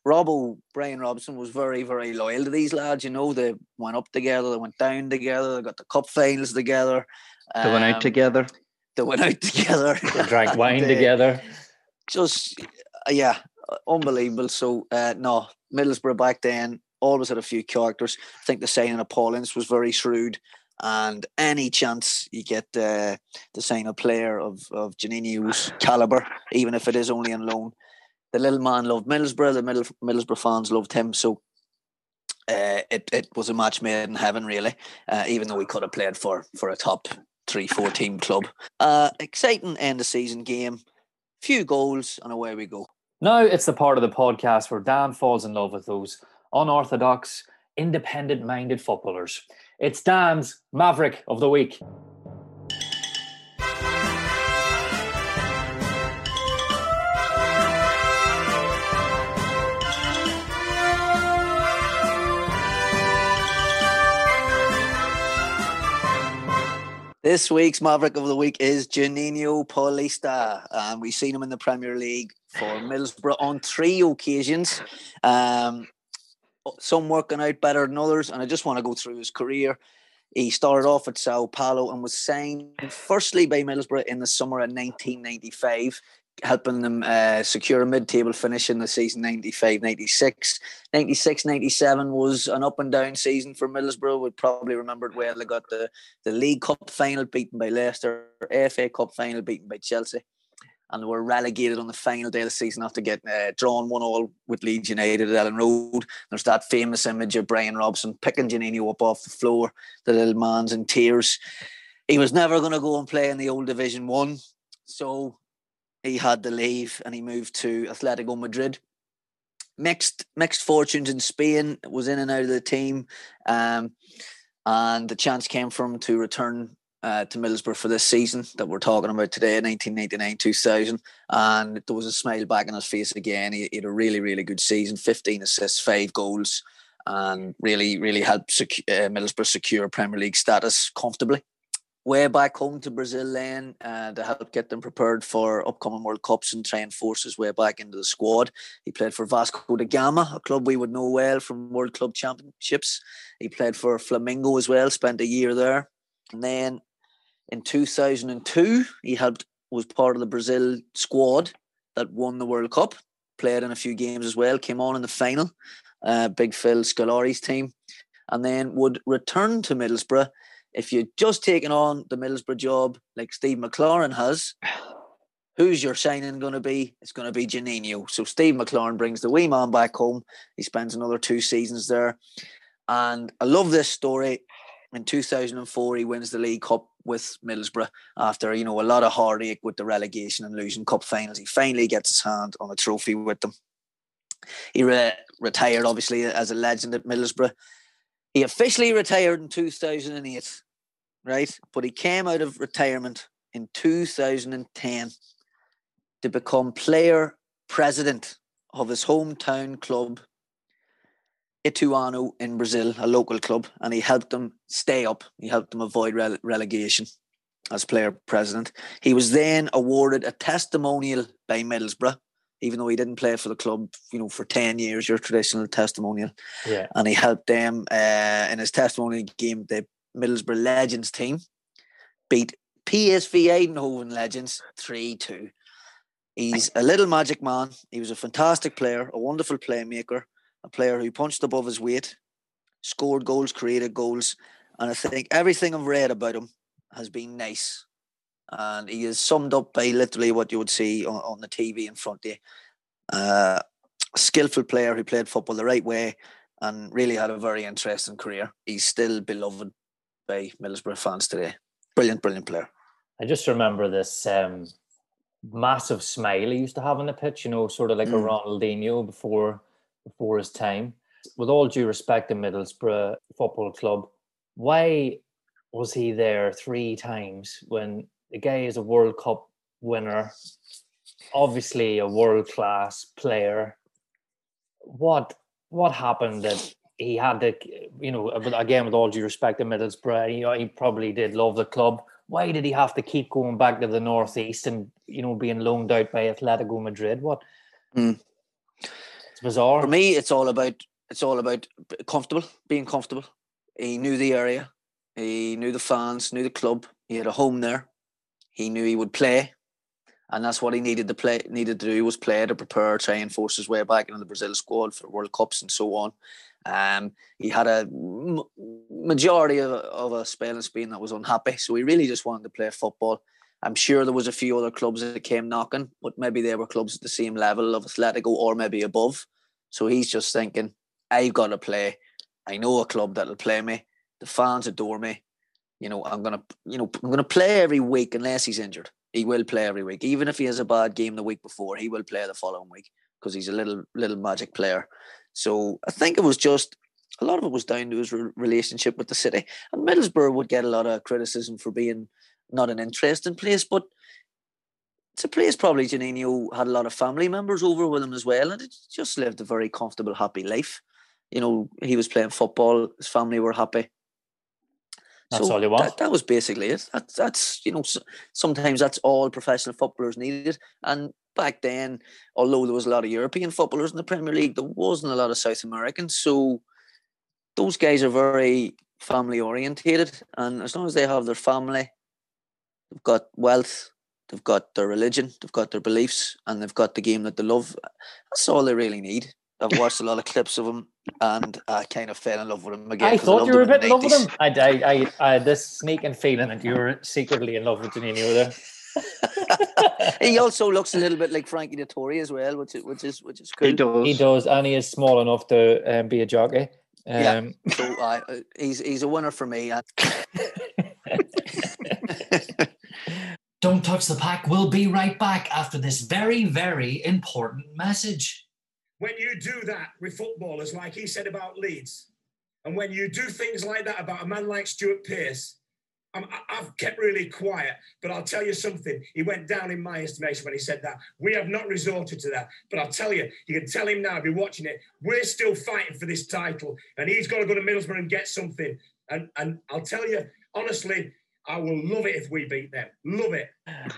Robbo, Brian Robson was very, very loyal to these lads. You know, they went up together, they went down together, they got the cup finals together. They went out Um, together. They went out together. They drank wine And, uh, together. just uh, yeah, uh, unbelievable. So uh, no, Middlesbrough back then always had a few characters. I think the signing of Paul Ince was very shrewd, and any chance you get uh, to sign a player of of Juninho's caliber, even if it is only on loan, the little man loved Middlesbrough. The Middle, Middlesbrough fans loved him. So. Uh, it, it was a match made in heaven, really. Uh, even though he could have played for for a top three, four team club. Uh, exciting end of season game few goals and away we go. Now it's the part of the podcast where Dan falls in love with those unorthodox, independent minded footballers. It's Dan's Maverick of the Week. This week's Maverick of the Week is Juninho Paulista. And we've seen him in the Premier League for Middlesbrough on three occasions. Um, some working out better than others. And I just want to go through his career. He started off at Sao Paulo and was signed firstly by Middlesbrough in the summer of 1995, helping them uh, secure a mid table finish in the season 95 96. 96 97 was an up and down season for Middlesbrough. We probably remember it well. They got the, the League Cup final beaten by Leicester, FA Cup final beaten by Chelsea. And they were relegated on the final day of the season after getting uh, drawn one all with Leeds United at Elland Road. There's that famous image of Brian Robson picking Juninho up off the floor. The little man's in tears. He was never going to go and play in the old Division One, so he had to leave and he moved to Atletico Madrid. Mixed mixed fortunes in Spain, was in and out of the team, um, and the chance came for him to return uh, to Middlesbrough for this season that we're talking about today, 1999 2000. And there was a smile back on his face again. He, he had a really, really good season 15 assists, five goals, and really, really helped uh, Middlesbrough secure Premier League status comfortably. Way back home to Brazil, then uh, to help get them prepared for upcoming World Cups and try and force his way back into the squad. He played for Vasco da Gama, a club we would know well from World Club Championships. He played for Flamengo as well, spent a year there. And then in 2002, he helped was part of the Brazil squad that won the World Cup. Played in a few games as well. Came on in the final. Uh, Big Phil Scolari's team, and then would return to Middlesbrough. If you'd just taken on the Middlesbrough job like Steve McClaren has, who's your signing going to be? It's going to be Juninho. So Steve McClaren brings the wee man back home. He spends another two seasons there, and I love this story. In 2004, he wins the League Cup with Middlesbrough after you know a lot of heartache with the relegation and losing cup finals. He finally gets his hand on a trophy with them. He re- retired obviously as a legend at Middlesbrough. He officially retired in 2008, right? But he came out of retirement in 2010 to become player president of his hometown club, Ituano in Brazil, a local club, and he helped them stay up. He helped them avoid rele- relegation as player president. He was then awarded a testimonial by Middlesbrough, even though he didn't play for the club, you know, for 10 years, your traditional testimonial. Yeah. And he helped them uh, in his testimonial game, the Middlesbrough Legends team beat PSV Eindhoven Legends 3 2. He's a little magic man. He was a fantastic player, a wonderful playmaker, a player who punched above his weight, scored goals, created goals. And I think everything I've read about him has been nice. And he is summed up by literally what you would see on, on the TV in front of you. Uh, a skillful player who played football the right way and really had a very interesting career. He's still beloved by Middlesbrough fans today. Brilliant, brilliant player. I just remember this um, massive smile he used to have on the pitch, you know, sort of like a Mm. Ronaldinho before before his time. With all due respect to Middlesbrough Football Club, why was he there three times when the guy is a World Cup winner, obviously a world class player? What what happened that he had to, you know, again, with all due respect to Middlesbrough, he probably did love the club. why did he have to keep going back to the northeast and you know being loaned out by Atletico Madrid? What? Mm. It's bizarre. For me, it's all about it's all about comfortable, being comfortable. He knew the area, he knew the fans, knew the club. He had a home there. He knew he would play, and that's what he needed to play. Needed to do was play to prepare, try and force his way back into the Brazil squad for World Cups and so on. Um, he had a majority of, of a spell in Spain that was unhappy, so he really just wanted to play football. I'm sure there was a few other clubs that came knocking, but maybe they were clubs at the same level of Atletico or maybe above. So he's just thinking, I've got to play. I know a club that'll play me. The fans adore me. You know, I'm gonna, you know, I'm gonna play every week unless he's injured. He will play every week, even if he has a bad game the week before. He will play the following week because he's a little, little magic player. So I think it was just a lot of it was down to his re- relationship with the city. And Middlesbrough would get a lot of criticism for being not an interesting place, but it's a place probably Juninho had a lot of family members over with him as well, and it just lived a very comfortable, happy life. You know, he was playing football, his family were happy. That's so all you want. That, that, was basically it. That, that's you know, sometimes that's all professional footballers needed, and back then, although there was a lot of European footballers in the Premier League, there wasn't a lot of South Americans. So those guys are very family orientated, and as long as they have their family, they've got wealth, they've got their religion, they've got their beliefs, and they've got the game that they love. That's all they really need. I've watched a lot of clips of him, and I kind of fell in love with him again. I thought I you were a bit in love with him. I, I, I, I, had this sneaking feeling that you were secretly in love with Juninho there. he also looks a little bit like Frankie Dettori as well, which is which is which is cool. He does. He does, and he is small enough to um, be a jockey. Um, yeah, so uh, he's he's a winner for me. Don't touch the pack. We'll be right back after this very very important message. When you do that with footballers, like he said about Leeds, and when you do things like that about a man like Stuart Pearce, i have kept really quiet, but I'll tell you something. He went down in my estimation when he said that. We have not resorted to that, but I'll tell you, you can tell him now, be watching it. We're still fighting for this title, and he's got to go to Middlesbrough and get something. And and I'll tell you honestly, I will love it if we beat them. Love it.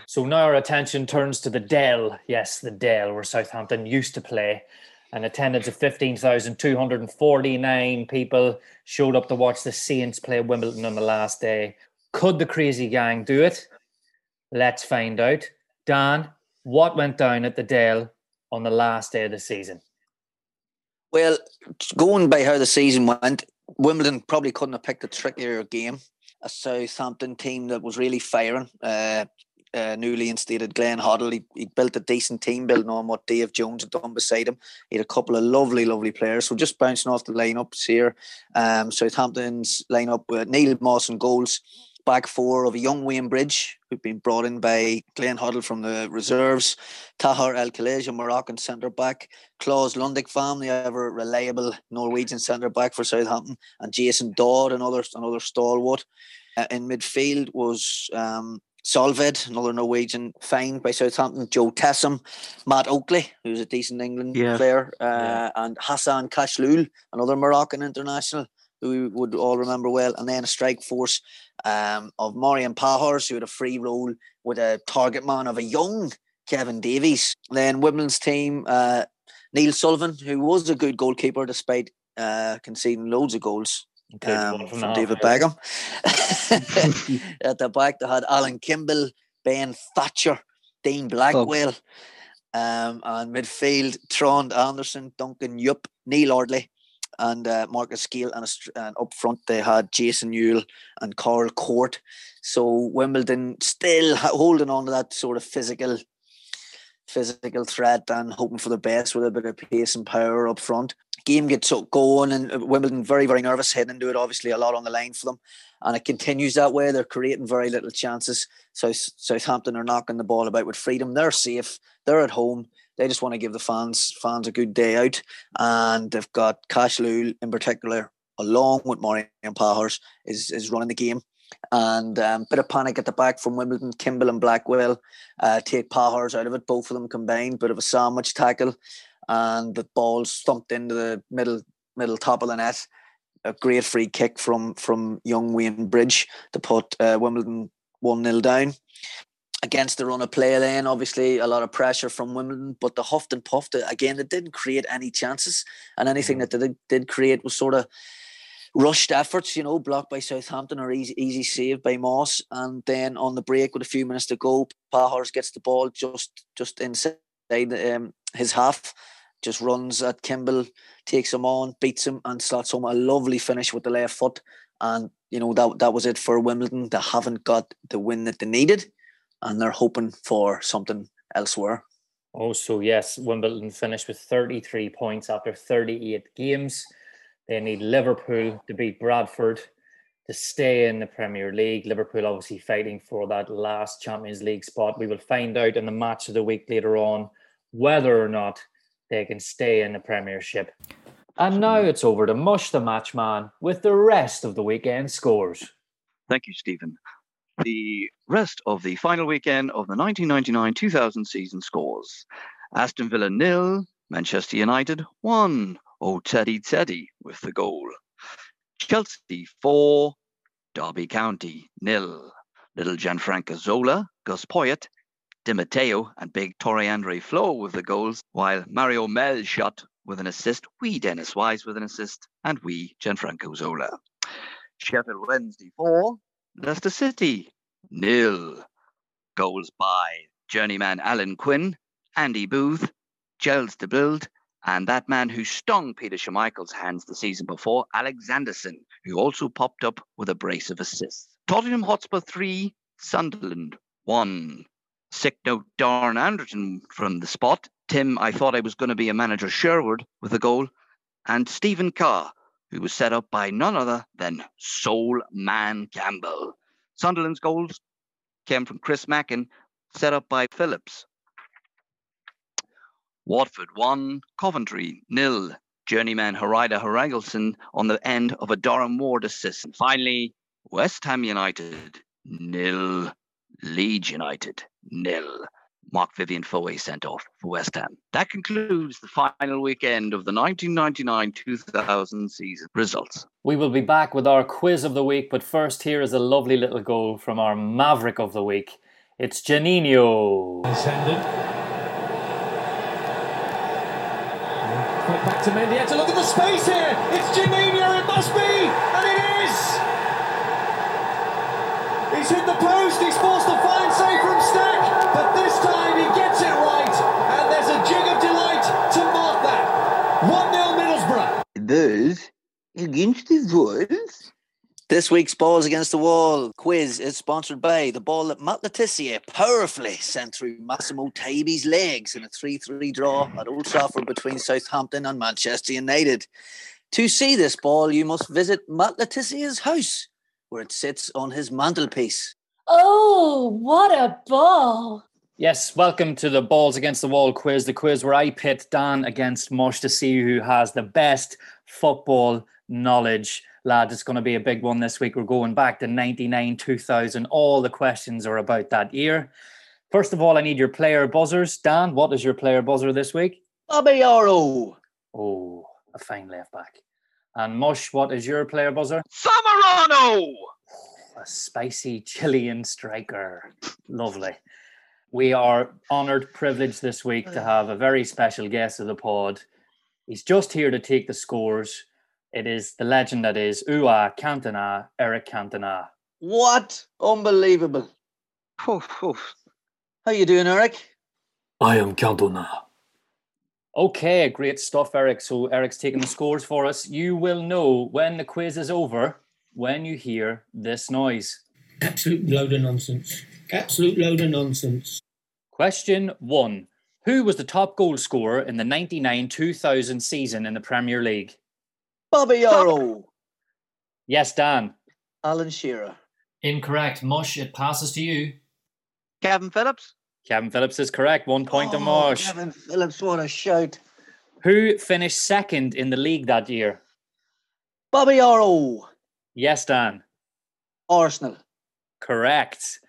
So now our attention turns to the Dell. Yes, the Dell, where Southampton used to play. An attendance of 15,249 people showed up to watch the Saints play Wimbledon on the last day. Could the crazy gang do it? Let's find out. Dan, what went down at the Dell on the last day of the season? Well, going by how the season went, Wimbledon probably couldn't have picked a trickier game. A Southampton team that was really firing. Uh, uh, newly instated Glenn Hoddle. He, he built a decent team building on what Dave Jones had done beside him. He had a couple of lovely, lovely players. So just bouncing off the lineups here, um, Southampton's lineup with Neil Moss and goals back four of a young Wayne Bridge, who'd been brought in by Glenn Hoddle from the reserves, Tahar El Khalej, a Moroccan centre back, Claus Lundekvam, the ever reliable Norwegian centre back for Southampton, and Jason Dodd, another another stalwart. Uh, in midfield was um, Soltvedt, another Norwegian find by Southampton, Jo Tessem, Matt Oakley, who's a decent England yeah. player, uh, yeah. and Hassan Kachloul, another Moroccan international who we would all remember well, and then a strike force um, of Marian Pahars, who had a free role with a target man of a young Kevin Davies. Then women's team, uh, Neil Sullivan, who was a good goalkeeper despite uh, conceding loads of goals. Um, from David Beckham. At the back, they had Alan Kimble, Ben Thatcher, Dean Blackwell, um, and midfield, Trond Andersen, Duncan Jupp, Neil Ardley, and uh, Marcus Gayle, and, and up front they had Jason Euell and Carl Cort. So Wimbledon still holding on to that sort of physical, physical threat and hoping for the best with a bit of pace and power up front. Game gets going, and uh, Wimbledon very very nervous heading into it. Obviously, a lot on the line for them, and it continues that way. They're creating very little chances. So Southampton are knocking the ball about with freedom. They're safe. They're at home they just want to give the fans fans a good day out, and they've got Kachloul in particular, along with Marian Pahars, is is running the game. And um, bit of panic at the back from Wimbledon, Kimble and Blackwell uh, take Pahars out of it. Both of them combined, bit of a sandwich tackle, and the ball stumped into the middle middle top of the net. A great free kick from from young Wayne Bridge to put uh, Wimbledon 1 0 down. Against the run of play, then obviously a lot of pressure from Wimbledon, but the huffed and puffed again. It didn't create any chances, and anything that did, did create was sort of rushed efforts, you know, blocked by Southampton or easy, easy save by Moss. And then on the break with a few minutes to go, Pahars gets the ball just just inside um, his half, just runs at Kimble, takes him on, beats him, and slots home a lovely finish with the left foot. And you know that that was it for Wimbledon. They haven't got the win that they needed, and they're hoping for something elsewhere. Oh, so yes, Wimbledon finished with 33 points after 38 games. They need Liverpool to beat Bradford to stay in the Premier League. Liverpool obviously fighting for that last Champions League spot. We will find out in the match of the week later on whether or not they can stay in the Premiership. And now it's over to Mush the Matchman with the rest of the weekend scores. Thank you, Stephen. The rest of the final weekend of the 1999 2000 season scores Aston Villa nil, Manchester United 1, Oh Teddy Teddy with the goal. Chelsea 4, Derby County nil. Little Gianfranco Zola, Gus Poyet, Di Matteo, and big Tore Andre Flo with the goals, while Mario Melchiot with an assist, we Dennis Wise with an assist, and we Gianfranco Zola. Sheffield Wednesday 4, Leicester City nil. Goals by journeyman Alan Quinn, Andy Booth, Gilles De Bilde, and that man who stung Peter Schmeichel's hands the season before, Alexandersson, who also popped up with a brace of assists. Tottenham Hotspur 3, Sunderland 1. Sick note Darren Anderton from the spot. Tim, I thought I was going to be a manager Sherwood with a goal. And Stephen Carr, who was set up by none other than Soul Man Campbell. Sunderland's goals came from Chris Makin, set up by Phillips. Watford 1, Coventry nil. Journeyman Harida Haragilson on the end of a Durham Ward assist. And finally, West Ham United nil. Leeds United nil. Marc-Vivien Foé sent off for West Ham. That concludes the final weekend of the 1999 2000 season results. We will be back with our quiz of the week, but first, here is a lovely little goal from our Maverick of the week. It's Juninho. Descended. Quick back to Mendy. To look at the space here. It's Juninho. It must be, and it is. He's hit the post. He's forced the against the Wolves. This week's Balls Against the Wall quiz is sponsored by the ball that Matt Le Tissier powerfully sent through Massimo Taibi's legs in a 3 3 draw at Old Trafford between Southampton and Manchester United. To see this ball, you must visit Matt Le Tissier's house, where it sits on his mantelpiece. Oh, what a ball! Yes, welcome to the Balls Against the Wall quiz, the quiz where I pit Dan against Mush to see who has the best football knowledge lad. it's going to be a big one this week. We're going back to 99, 2000. All the questions are about that year. First of all, I need your player buzzers. Dan, what is your player buzzer this week? Bobby Oro. Oh, a fine left back. And Mush, what is your player buzzer? Zamorano! A spicy Chilean striker. Lovely. We are honoured, privileged this week to have a very special guest of the pod. He's just here to take the scores. It is the legend that is Ua Cantona, Eric Cantona. What? Unbelievable. How you doing, Eric? I am Cantona. Okay, great stuff, Eric. So Eric's taking the scores for us. You will know when the quiz is over when you hear this noise. Absolute load of nonsense. Absolute load of nonsense. Question one. Who was the top goal scorer in the 99 2000 season in the Premier League? Bobby Oro. Yes, Dan. Alan Shearer. Incorrect. Mush, it passes to you. Kevin Phillips. Kevin Phillips is correct. One point to oh, Mush. Kevin Phillips, what a shout. Who finished second in the league that year? Bobby Oro. Yes, Dan. Arsenal. Correct.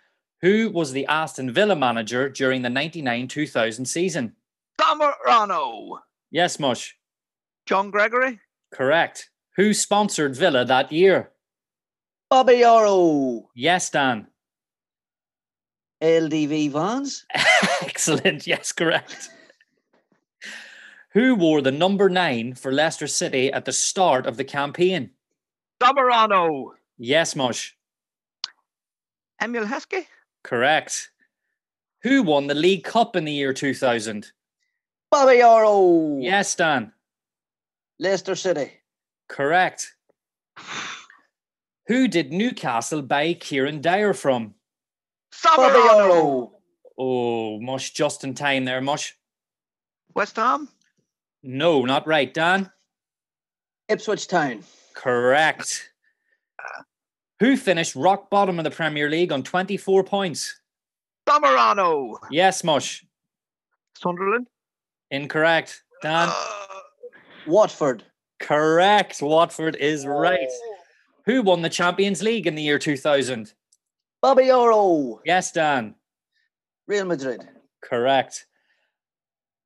Who was the Aston Villa manager during the 99 2000 season? Zamorano. Yes, Mush. John Gregory. Correct. Who sponsored Villa that year? Bobby Oro. Yes, Dan. LDV Vans. Excellent. Yes, correct. Who wore the number nine for Leicester City at the start of the campaign? Zamorano. Yes, Mush. Emile Heskey. Correct. Who won the League Cup in the year 2000? Bobby Oro. Yes, Dan. Leicester City. Correct. Who did Newcastle buy Kieron Dyer from? Bobby Oro. Oh, Mush, just in time there, Mush. West Ham. No, not right, Dan. Ipswich Town. Correct. Who finished rock bottom of the Premier League on 24 points? Zamorano. Yes, Mush. Sunderland. Incorrect. Dan. Watford. Correct. Watford is oh. right. Who won the Champions League in the year 2000? Bobby Oro. Yes, Dan. Real Madrid. Correct.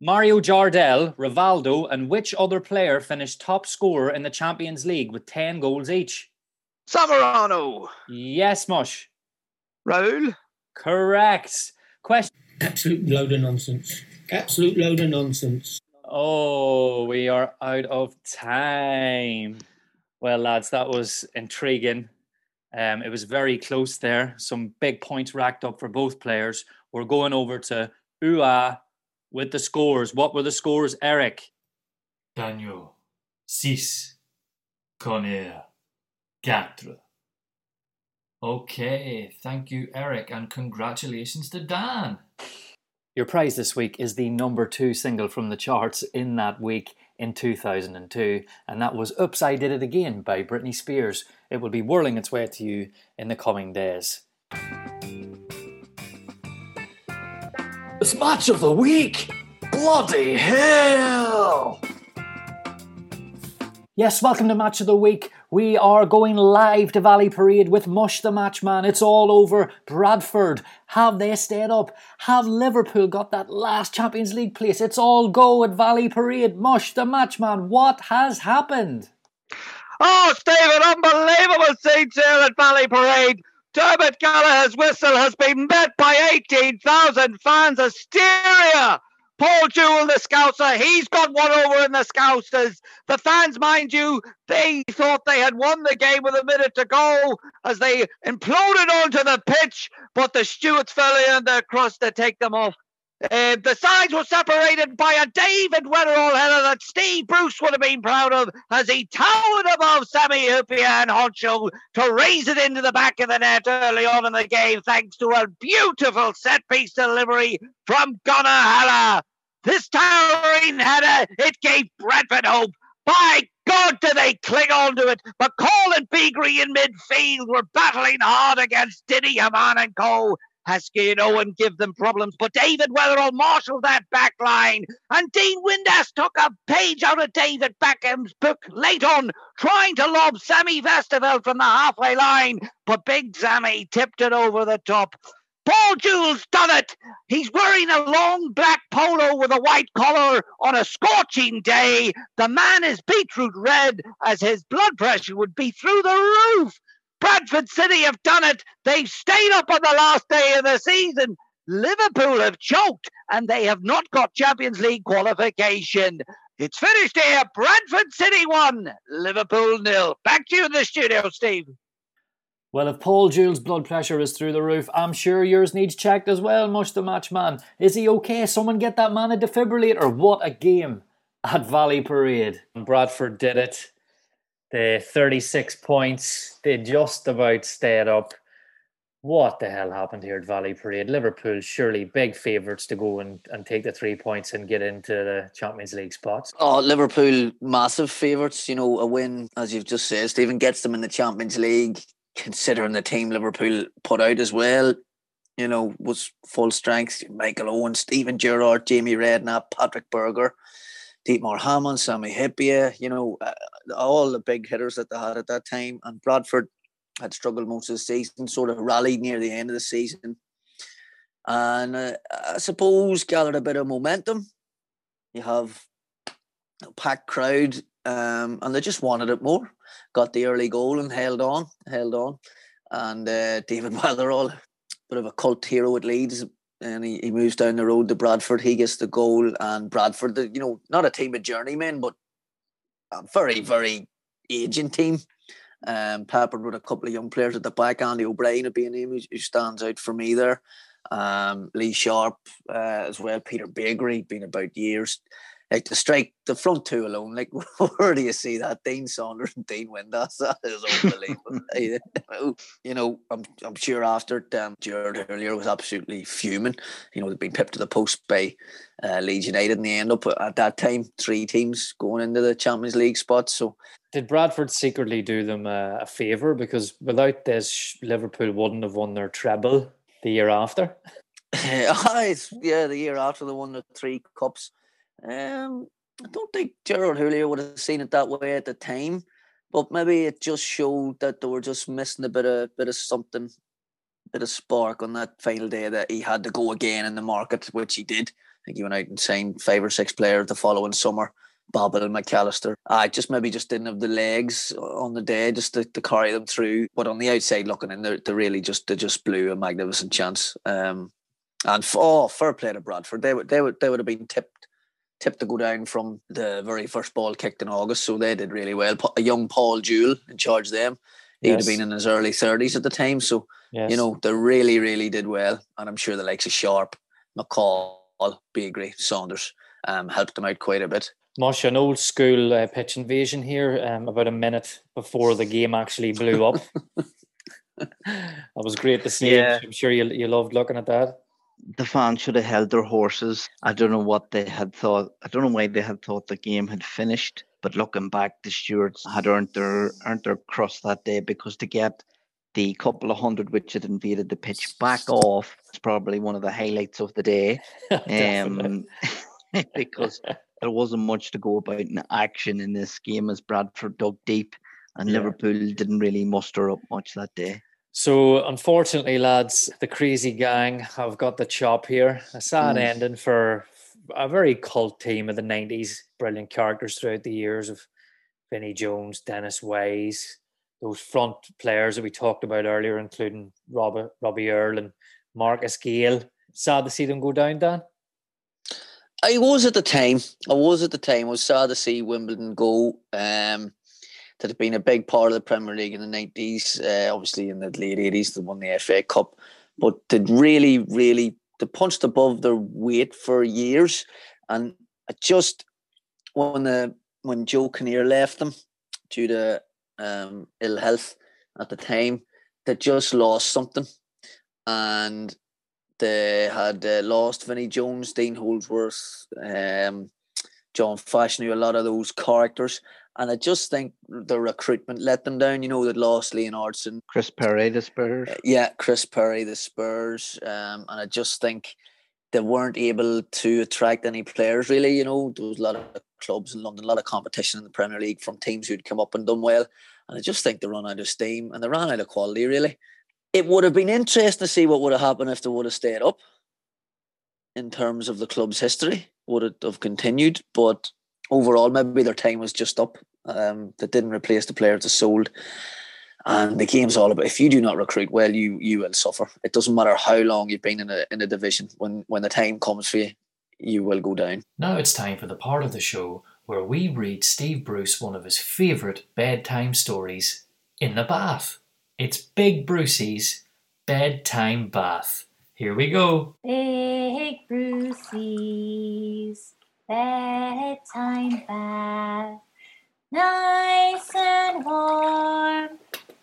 Mario Jardel, Rivaldo, and which other player finished top scorer in the Champions League with 10 goals each? Zamorano. Yes, Mush. Raul. Correct. Question. Absolute load of nonsense. Absolute load of nonsense. Oh, we are out of time. Well, lads, that was intriguing. Um, it was very close there. Some big points racked up for both players. We're going over to UA with the scores. What were the scores, Eric? Daniel, six. Conair, quatre. Okay, thank you, Eric, and congratulations to Dan. Your prize this week is the number two single from the charts in that week in 2002, and that was Oops, I Did It Again by Britney Spears. It will be whirling its way to you in the coming days. It's match of the week! Bloody hell! Yes, welcome to Match of the Week. We are going live to Valley Parade with Mush the Matchman. It's all over. Bradford, have they stayed up? Have Liverpool got that last Champions League place? It's all go at Valley Parade. Mush the Matchman, what has happened? Oh, Stephen, unbelievable scenes here at Valley Parade. Dermot Gallagher's whistle has been met by 18,000 fans. Hysteria! Paul Jewell, the Scouser, he's got one over in the Scousers. The fans, mind you, they thought they had won the game with a minute to go as they imploded onto the pitch, but the Stewarts fell in their crust to take them off. Uh, the sides were separated by a David Weatherall header that Steve Bruce would have been proud of as he towered above Sami Hyypiä and Henchoz to raise it into the back of the net early on in the game, thanks to a beautiful set piece delivery from Gunnar Halle. This towering header, it gave Bradford hope. By God, do they cling on to it? McCall and Beagrie in midfield were battling hard against Diddy, Hamann and Co. Heskey and Owen give them problems, but David Weatherall marshalled that back line. And Dean Windass took a page out of David Beckham's book late on, trying to lob Sammy Westerveld from the halfway line. But Big Sammy tipped it over the top. Paul Jewell's done it. He's wearing a long black polo with a white collar on a scorching day. The man is beetroot red as his blood pressure would be through the roof. Bradford City have done it. They've stayed up on the last day of the season. Liverpool have choked and they have not got Champions League qualification. It's finished here. Bradford City won, Liverpool nil. Back to you in the studio, Steve. Well, if Paul Jewell's blood pressure is through the roof, I'm sure yours needs checked as well, Mush the Matchman. Is he okay? Someone get that man a defibrillator. What a game at Valley Parade. Bradford did it. The 36 points, they just about stayed up. What the hell happened here at Valley Parade? Liverpool surely big favourites to go and, and take the three points and get into the Champions League spots. Oh, Liverpool massive favourites. You know, a win, as you've just said, Stephen gets them in the Champions League. Considering the team Liverpool put out as well, you know, was full strength. Michael Owen, Steven Gerrard, Jamie Redknapp, Patrick Berger, Dietmar Hamann, Sami Hyypiä, you know, uh, all the big hitters that they had at that time. And Bradford had struggled most of the season, sort of rallied near the end of the season. And uh, I suppose gathered a bit of momentum. You have a packed crowd, um, and they just wanted it more. Got the early goal and held on, held on. And uh, David Weatherall bit of a cult hero at Leeds, and he, he moves down the road to Bradford. He gets the goal, and Bradford, you know, not a team of journeymen, but a very, very aging team. Um, peppered with a couple of young players at the back. Andy O'Brien would be a name who, who stands out for me there. Um, Lee Sharpe uh, as well. Peter Beagrie, been about years. Like the strike, the front two alone. Like where do you see that? Dean Saunders and Dean Windass. That is unbelievable. you know, I'm I'm sure after it, um, Gerard Houllier was absolutely fuming. You know, they've been pipped to the post by uh, Leeds United, and they end up at that time three teams going into the Champions League spot. So did Bradford secretly do them a, a favour because without this, Liverpool wouldn't have won their treble the year after? yeah, the year after they won the three cups. Um, I don't think Gerard Houllier would have seen it that way at the time, but maybe it just showed that they were just missing a bit of bit of something, bit of spark on that final day that he had to go again in the market, which he did. I think he went out and signed five or six players the following summer. Babbel and McAllister. I just maybe just didn't have the legs on the day just to, to carry them through. But on the outside looking in, they they really just they just blew a magnificent chance. Um, and oh, fair play to Bradford. They would they would they would have been tipped tipped to go down from the very first ball kicked in August, so they did really well. A young Paul Jewell in charge of them. He'd yes. have been in his early thirties at the time, so yes. you know they really really did well. And I'm sure the likes of Sharpe, McCall, Beagrie, Saunders um, helped them out quite a bit. Mush, an old school uh, pitch invasion here, um, about a minute before the game actually blew up. that was great to see. Yeah. I'm sure you, you loved looking at that. The fans should have held their horses. I don't know what they had thought. I don't know why they had thought the game had finished. But looking back, the stewards had earned their earned their crust that day because to get the couple of hundred which had invaded the pitch back off is probably one of the highlights of the day. um, because there wasn't much to go about in action in this game as Bradford dug deep and yeah. Liverpool didn't really muster up much that day. So, unfortunately, lads, the crazy gang have got the chop here. A sad mm. ending for a very cult team of the 90s. Brilliant characters throughout the years of Vinnie Jones, Dennis Wise, those front players that we talked about earlier, including Robbie, Robbie Earle and Marcus Gayle. Sad to see them go down, Dan. I was at the time. I was at the time. I was sad to see Wimbledon go. Um, that had been a big part of the Premier League in the nineties. Uh, obviously, in the late eighties, they won the FA Cup, but they really, really they punched above their weight for years. And I just when the when Joe Kinnear left them due to um, ill health at the time, they just lost something, and they had uh, lost Vinnie Jones, Dean Holdsworth, um, John Fashanu, a lot of those characters. And I just think the recruitment let them down. You know, they lost Leonhardsen. Chris Perry, the Spurs. Uh, yeah, Chris Perry, the Spurs. Um, and I just think they weren't able to attract any players, really. You know, there was a lot of clubs in London, a lot of competition in the Premier League from teams who'd come up and done well. And I just think they run out of steam and they ran out of quality, really it would have been interesting to see what would have happened if they would have stayed up in terms of the club's history. Would it have continued? But overall, maybe their time was just up. Um, that didn't replace the players that sold. And the game's all about if you do not recruit well, you you will suffer. It doesn't matter how long you've been in a in a division. When when the time comes for you, you will go down. Now it's time for the part of the show where we read Steve Bruce one of his favourite bedtime stories in the bath. It's Big Brucey's bedtime bath. Here we go. Big Brucey's bedtime bath. Nice and warm,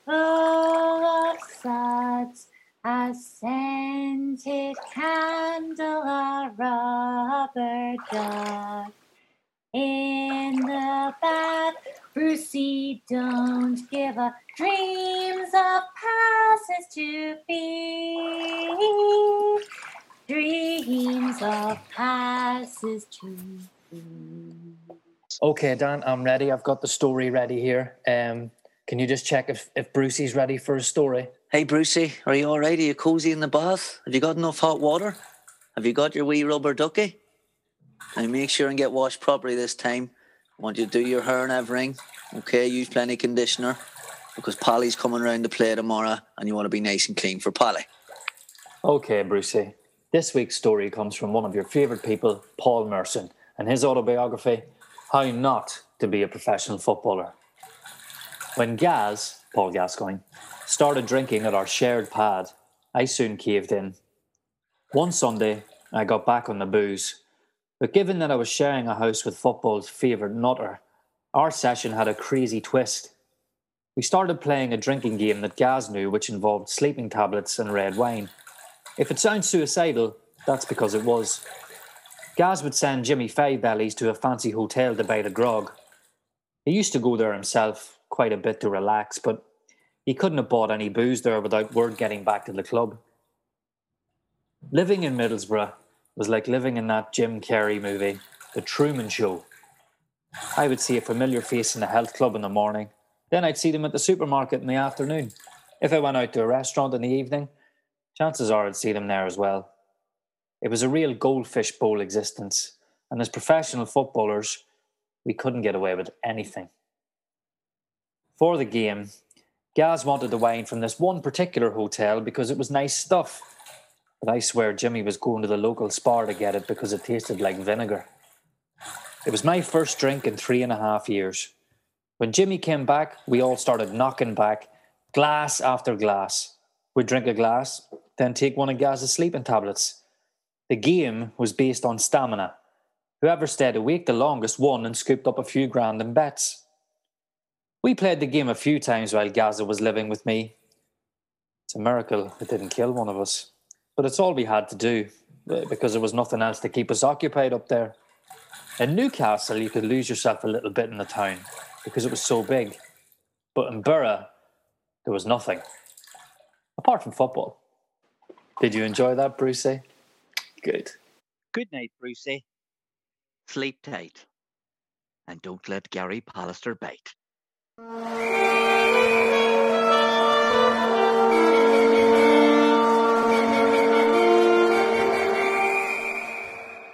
full of suds. A scented candle, a rubber duck. In the bath, Brucey don't give up. dreams of passes to be. Dreams of passes to. Okay, Dan, I'm ready. I've got the story ready here. Um, can you just check if, if Brucey's ready for a story? Hey, Brucey, are you all right? Are you cozy in the bath? Have you got enough hot water? Have you got your wee rubber ducky? And make sure and get washed properly this time. I want you to do your hair and everything. Okay, use plenty of conditioner because Polly's coming around to play tomorrow and you want to be nice and clean for Polly. Okay, Brucey. This week's story comes from one of your favourite people, Paul Merson, and his autobiography, How Not to Be a Professional Footballer. When Gaz, Paul Gascoigne, started drinking at our shared pad, I soon caved in. One Sunday, I got back on the booze, but given that I was sharing a house with football's favourite nutter, our session had a crazy twist. We started playing a drinking game that Gaz knew, which involved sleeping tablets and red wine. If it sounds suicidal, that's because it was. Gaz would send Jimmy Five Bellies to a fancy hotel to buy a grog. He used to go there himself quite a bit to relax, but he couldn't have bought any booze there without word getting back to the club. Living in Middlesbrough was like living in that Jim Carrey movie, The Truman Show. I would see a familiar face in the health club in the morning, then I'd see them at the supermarket in the afternoon. If I went out to a restaurant in the evening, chances are I'd see them there as well. It was a real goldfish bowl existence, and as professional footballers, we couldn't get away with anything. For the game, Gaz wanted the wine from this one particular hotel because it was nice stuff. But I swear Jimmy was going to the local spar to get it because it tasted like vinegar. It was my first drink in three and a half years. When Jimmy came back, we all started knocking back, glass after glass. We'd drink a glass, then take one of Gaz's sleeping tablets. The game was based on stamina. Whoever stayed awake the longest won and scooped up a few grand in bets. We played the game a few times while Gazza was living with me. It's a miracle it didn't kill one of us. But it's all we had to do eh, because there was nothing else to keep us occupied up there. In Newcastle, you could lose yourself a little bit in the town because it was so big. But in Borough, there was nothing apart from football. Did you enjoy that, Brucey? Good. Good night, Brucey. Sleep tight. And don't let Gary Pallister bite.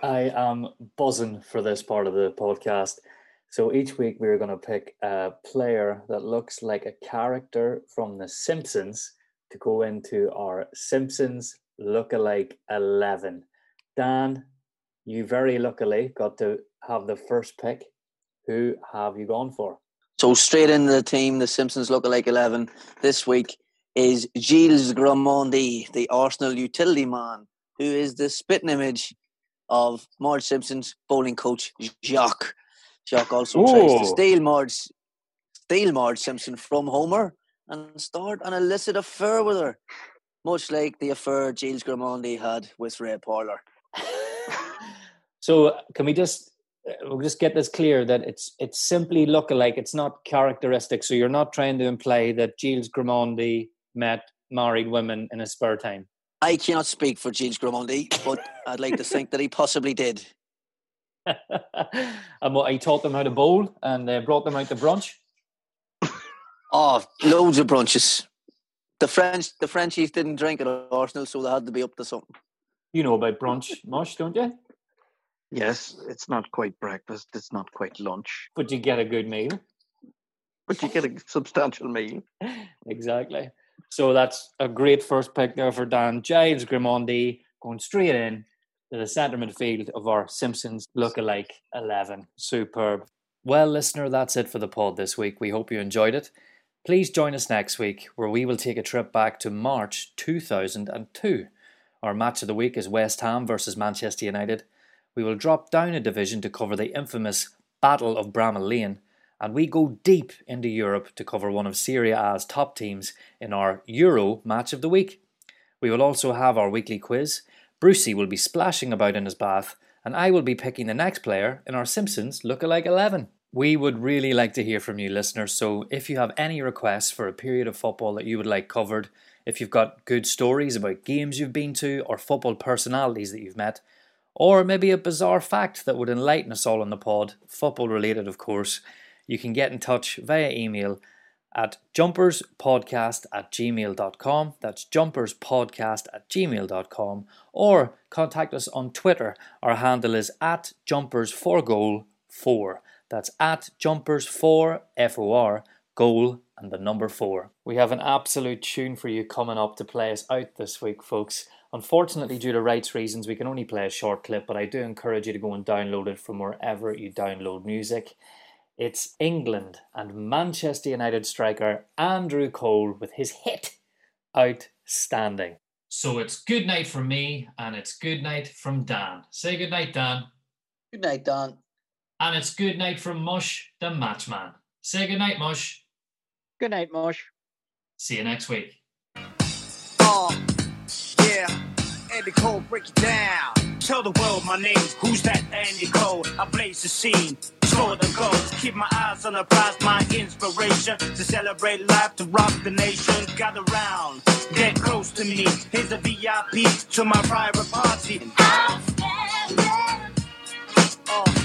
I am buzzing for this part of the podcast. So each week we're going to pick a player that looks like a character from The Simpsons to go into our Simpsons lookalike 11. Dan, you very luckily got to have the first pick. Who have you gone for? So straight into the team, the Simpsons lookalike 11 this week is Gilles Grimandi, the Arsenal utility man, who is the spitting image of Marge Simpson's bowling coach, Jacques. Jacques also tries to steal Marge, steal Marge Simpson from Homer and start an illicit affair with her, much like the affair Gilles Grimandi had with Ray Parlour. So can we just uh, we'll just get this clear that it's it's simply lookalike. It's not characteristic. So you're not trying to imply that Gilles Grimandi met married women in his spare time. I cannot speak for Gilles Grimandi, but I'd like to think that he possibly did. and what he taught them how to bowl and uh, brought them out to brunch. Oh, loads of brunches. The French, the Frenchies didn't drink at Arsenal, so they had to be up to something. You know about brunch, Mush, don't you? Yes, it's not quite breakfast. It's not quite lunch. But you get a good meal. But you get a substantial meal. Exactly. So that's a great first pick there for Dan. Gilles Grimandi going straight in to the centre midfield of our Simpsons lookalike 11. Superb. Well, listener, that's it for the pod this week. We hope you enjoyed it. Please join us next week where we will take a trip back to March 2002. Our match of the week is West Ham versus Manchester United. We will drop down a division to cover the infamous Battle of Bramall Lane, and we go deep into Europe to cover one of Serie A's top teams in our Euro match of the week. We will also have our weekly quiz. Brucey will be splashing about in his bath, and I will be picking the next player in our Simpsons lookalike 11. We would really like to hear from you, listeners. So if you have any requests for a period of football that you would like covered, if you've got good stories about games you've been to or football personalities that you've met, or maybe a bizarre fact that would enlighten us all on the pod, football related, of course, you can get in touch via email at jumperspodcast at gmail.com. That's jumperspodcast at gmail.com. Or contact us on Twitter. Our handle is at jumpers4goal4. That's at jumpers4 F-O-R goal and the number four. We have an absolute tune for you coming up to play us out this week, folks. Unfortunately, due to rights reasons, we can only play a short clip, but I do encourage you to go and download it from wherever you download music. It's England and Manchester United striker Andrew Cole with his hit Outstanding. So it's good night from me and it's good night from Dan. Say good night, Dan. Good night, Dan. And it's good night from Mush, the matchman. Say good night, Mush. Good night, Mush. See you next week. Oh, yeah. Andy Cole, break it down. Tell the world my name. Who's that Andy Cole? I blaze the scene. Score the goals. Keep my eyes on the prize, my inspiration. To celebrate life, to rock the nation. Gather round, get close to me. Here's a VIP to my private party. Oh,